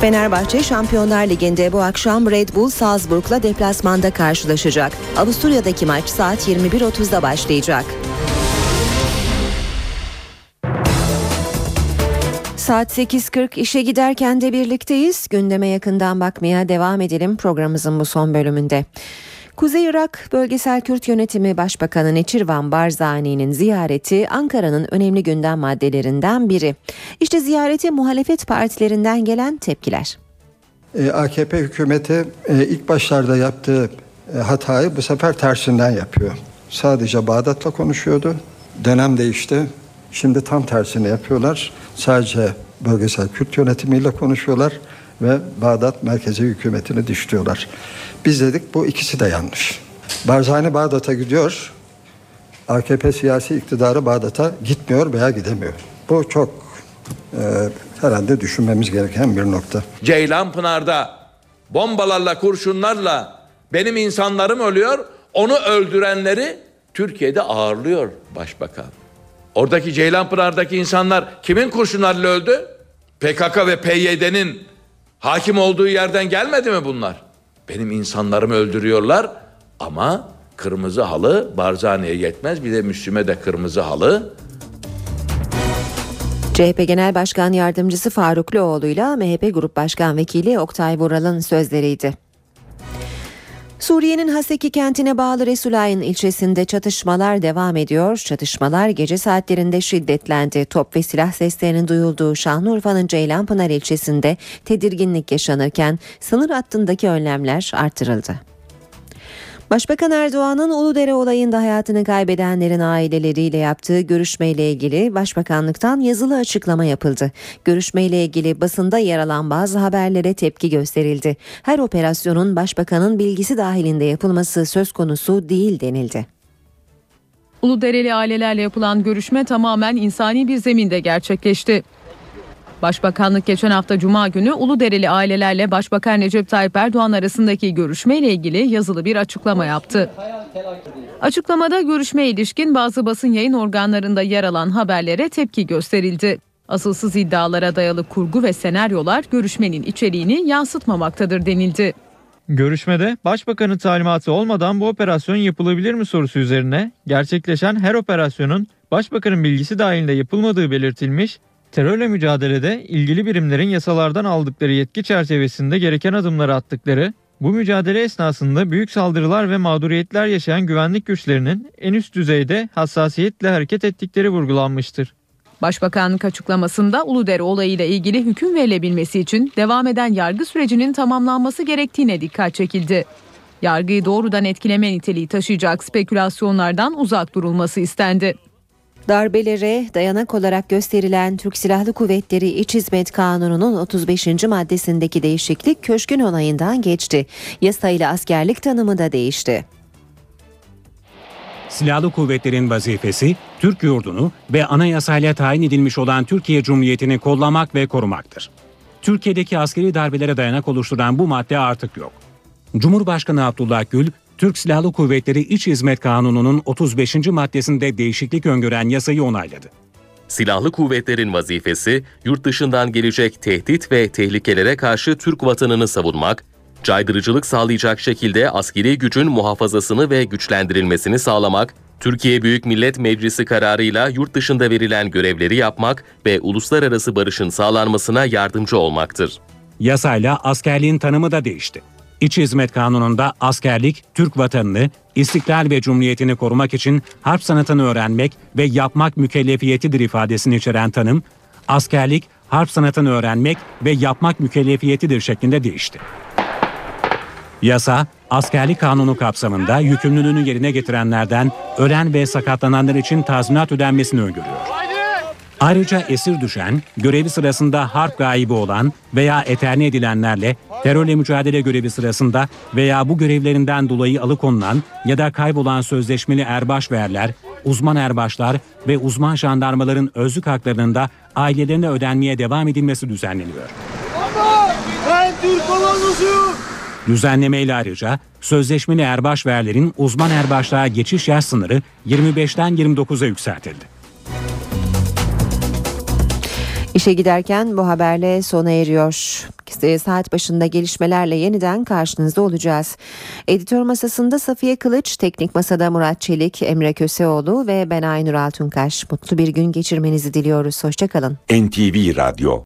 Fenerbahçe Şampiyonlar Ligi'nde bu akşam Red Bull Salzburg'la deplasmanda karşılaşacak. Avusturya'daki maç saat 21.30'da başlayacak. Saat 8.40 işe giderken de birlikteyiz. Gündeme yakından bakmaya devam edelim programımızın bu son bölümünde. Kuzey Irak Bölgesel Kürt Yönetimi Başbakanı Neçirvan Barzani'nin ziyareti Ankara'nın önemli gündem maddelerinden biri. İşte ziyarete muhalefet partilerinden gelen tepkiler. E, AKP hükümeti e, ilk başlarda yaptığı e, hatayı bu sefer tersinden yapıyor. Sadece Bağdat'la konuşuyordu. Dönem değişti. Şimdi tam tersini yapıyorlar. Sadece bölgesel Kürt yönetimiyle konuşuyorlar ve Bağdat merkezi hükümetini dişliyorlar. Biz dedik bu ikisi de yanlış. Barzani Bağdat'a gidiyor. AKP siyasi iktidarı Bağdat'a gitmiyor veya gidemiyor. Bu çok e, herhalde düşünmemiz gereken bir nokta. Ceylanpınar'da bombalarla, kurşunlarla benim insanlarım ölüyor. Onu öldürenleri Türkiye'de ağırlıyor başbakan. Oradaki Ceylanpınar'daki insanlar kimin kurşunlarıyla öldü? PKK ve PYD'nin hakim olduğu yerden gelmedi mi bunlar? Benim insanlarımı öldürüyorlar ama kırmızı halı Barzani'ye yetmez bir de Müslüme de kırmızı halı. CHP Genel Başkan Yardımcısı Faruk Loğlu ile MHP Grup Başkan Vekili Oktay Vural'ın sözleriydi. Suriye'nin Haseki kentine bağlı Resulayn ilçesinde çatışmalar devam ediyor. Çatışmalar gece saatlerinde şiddetlendi. Top ve silah seslerinin duyulduğu Şanlıurfa'nın Ceylanpınar ilçesinde tedirginlik yaşanırken sınır hattındaki önlemler artırıldı. Başbakan Erdoğan'ın Uludere olayında hayatını kaybedenlerin aileleriyle yaptığı görüşmeyle ilgili Başbakanlıktan yazılı açıklama yapıldı. Görüşmeyle ilgili basında yer alan bazı haberlere tepki gösterildi. Her operasyonun başbakanın bilgisi dahilinde yapılması söz konusu değil denildi. Uludereli ailelerle yapılan görüşme tamamen insani bir zeminde gerçekleşti. Başbakanlık geçen hafta Cuma günü Uludereli ailelerle Başbakan Recep Tayyip Erdoğan arasındaki görüşmeyle ilgili yazılı bir açıklama yaptı. Açıklamada görüşmeye ilişkin bazı basın yayın organlarında yer alan haberlere tepki gösterildi. Asılsız iddialara dayalı kurgu ve senaryolar görüşmenin içeriğini yansıtmamaktadır denildi. Görüşmede Başbakanın talimatı olmadan bu operasyon yapılabilir mi sorusu üzerine gerçekleşen her operasyonun Başbakanın bilgisi dahilinde yapılmadığı belirtilmiş, terörle mücadelede ilgili birimlerin yasalardan aldıkları yetki çerçevesinde gereken adımları attıkları, bu mücadele esnasında büyük saldırılar ve mağduriyetler yaşayan güvenlik güçlerinin en üst düzeyde hassasiyetle hareket ettikleri vurgulanmıştır. Başbakanlık açıklamasında Uludere olayıyla ilgili hüküm verilebilmesi için devam eden yargı sürecinin tamamlanması gerektiğine dikkat çekildi. Yargıyı doğrudan etkileme niteliği taşıyacak spekülasyonlardan uzak durulması istendi. Darbelere dayanak olarak gösterilen Türk Silahlı Kuvvetleri İç Hizmet Kanunu'nun 35. maddesindeki değişiklik köşkün onayından geçti. Yasa ile askerlik tanımı da değişti. Silahlı kuvvetlerin vazifesi Türk yurdunu ve anayasayla tayin edilmiş olan Türkiye Cumhuriyeti'ni kollamak ve korumaktır. Türkiye'deki askeri darbelere dayanak oluşturan bu madde artık yok. Cumhurbaşkanı Abdullah Gül, Türk Silahlı Kuvvetleri İç Hizmet Kanunu'nun 35. maddesinde değişiklik öngören yasayı onayladı. Silahlı kuvvetlerin vazifesi yurt dışından gelecek tehdit ve tehlikelere karşı Türk vatanını savunmak, caydırıcılık sağlayacak şekilde askeri gücün muhafazasını ve güçlendirilmesini sağlamak, Türkiye Büyük Millet Meclisi kararıyla yurt dışında verilen görevleri yapmak ve uluslararası barışın sağlanmasına yardımcı olmaktır. Yasayla askerliğin tanımı da değişti. İç Hizmet Kanunu'nda askerlik, Türk vatanını, istiklal ve cumhuriyetini korumak için harp sanatını öğrenmek ve yapmak mükellefiyetidir ifadesini içeren tanım, askerlik, harp sanatını öğrenmek ve yapmak mükellefiyetidir şeklinde değişti. Yasa, askerlik kanunu kapsamında yükümlülüğünü yerine getirenlerden ölen ve sakatlananlar için tazminat ödenmesini öngörüyor. Ayrıca esir düşen, görevi sırasında harp gaibi olan veya eterni edilenlerle terörle mücadele görevi sırasında veya bu görevlerinden dolayı alıkonulan ya da kaybolan sözleşmeli erbaş ve erler, uzman erbaşlar ve uzman jandarmaların özlük haklarının da ailelerine ödenmeye devam edilmesi düzenleniyor. Ben Türk komandosuyum. Düzenleme ile ayrıca sözleşmeli erbaş ve erlerin uzman erbaşlığa geçiş yaş sınırı 25'ten 29'a yükseltildi. İşe giderken bu haberle sona eriyor. Saat başında gelişmelerle yeniden karşınızda olacağız. Editör masasında Safiye Kılıç, teknik masada Murat Çelik, Emre Köseoğlu ve ben Aynur Altunkaş. Mutlu bir gün geçirmenizi diliyoruz. Hoşçakalın. NTV Radyo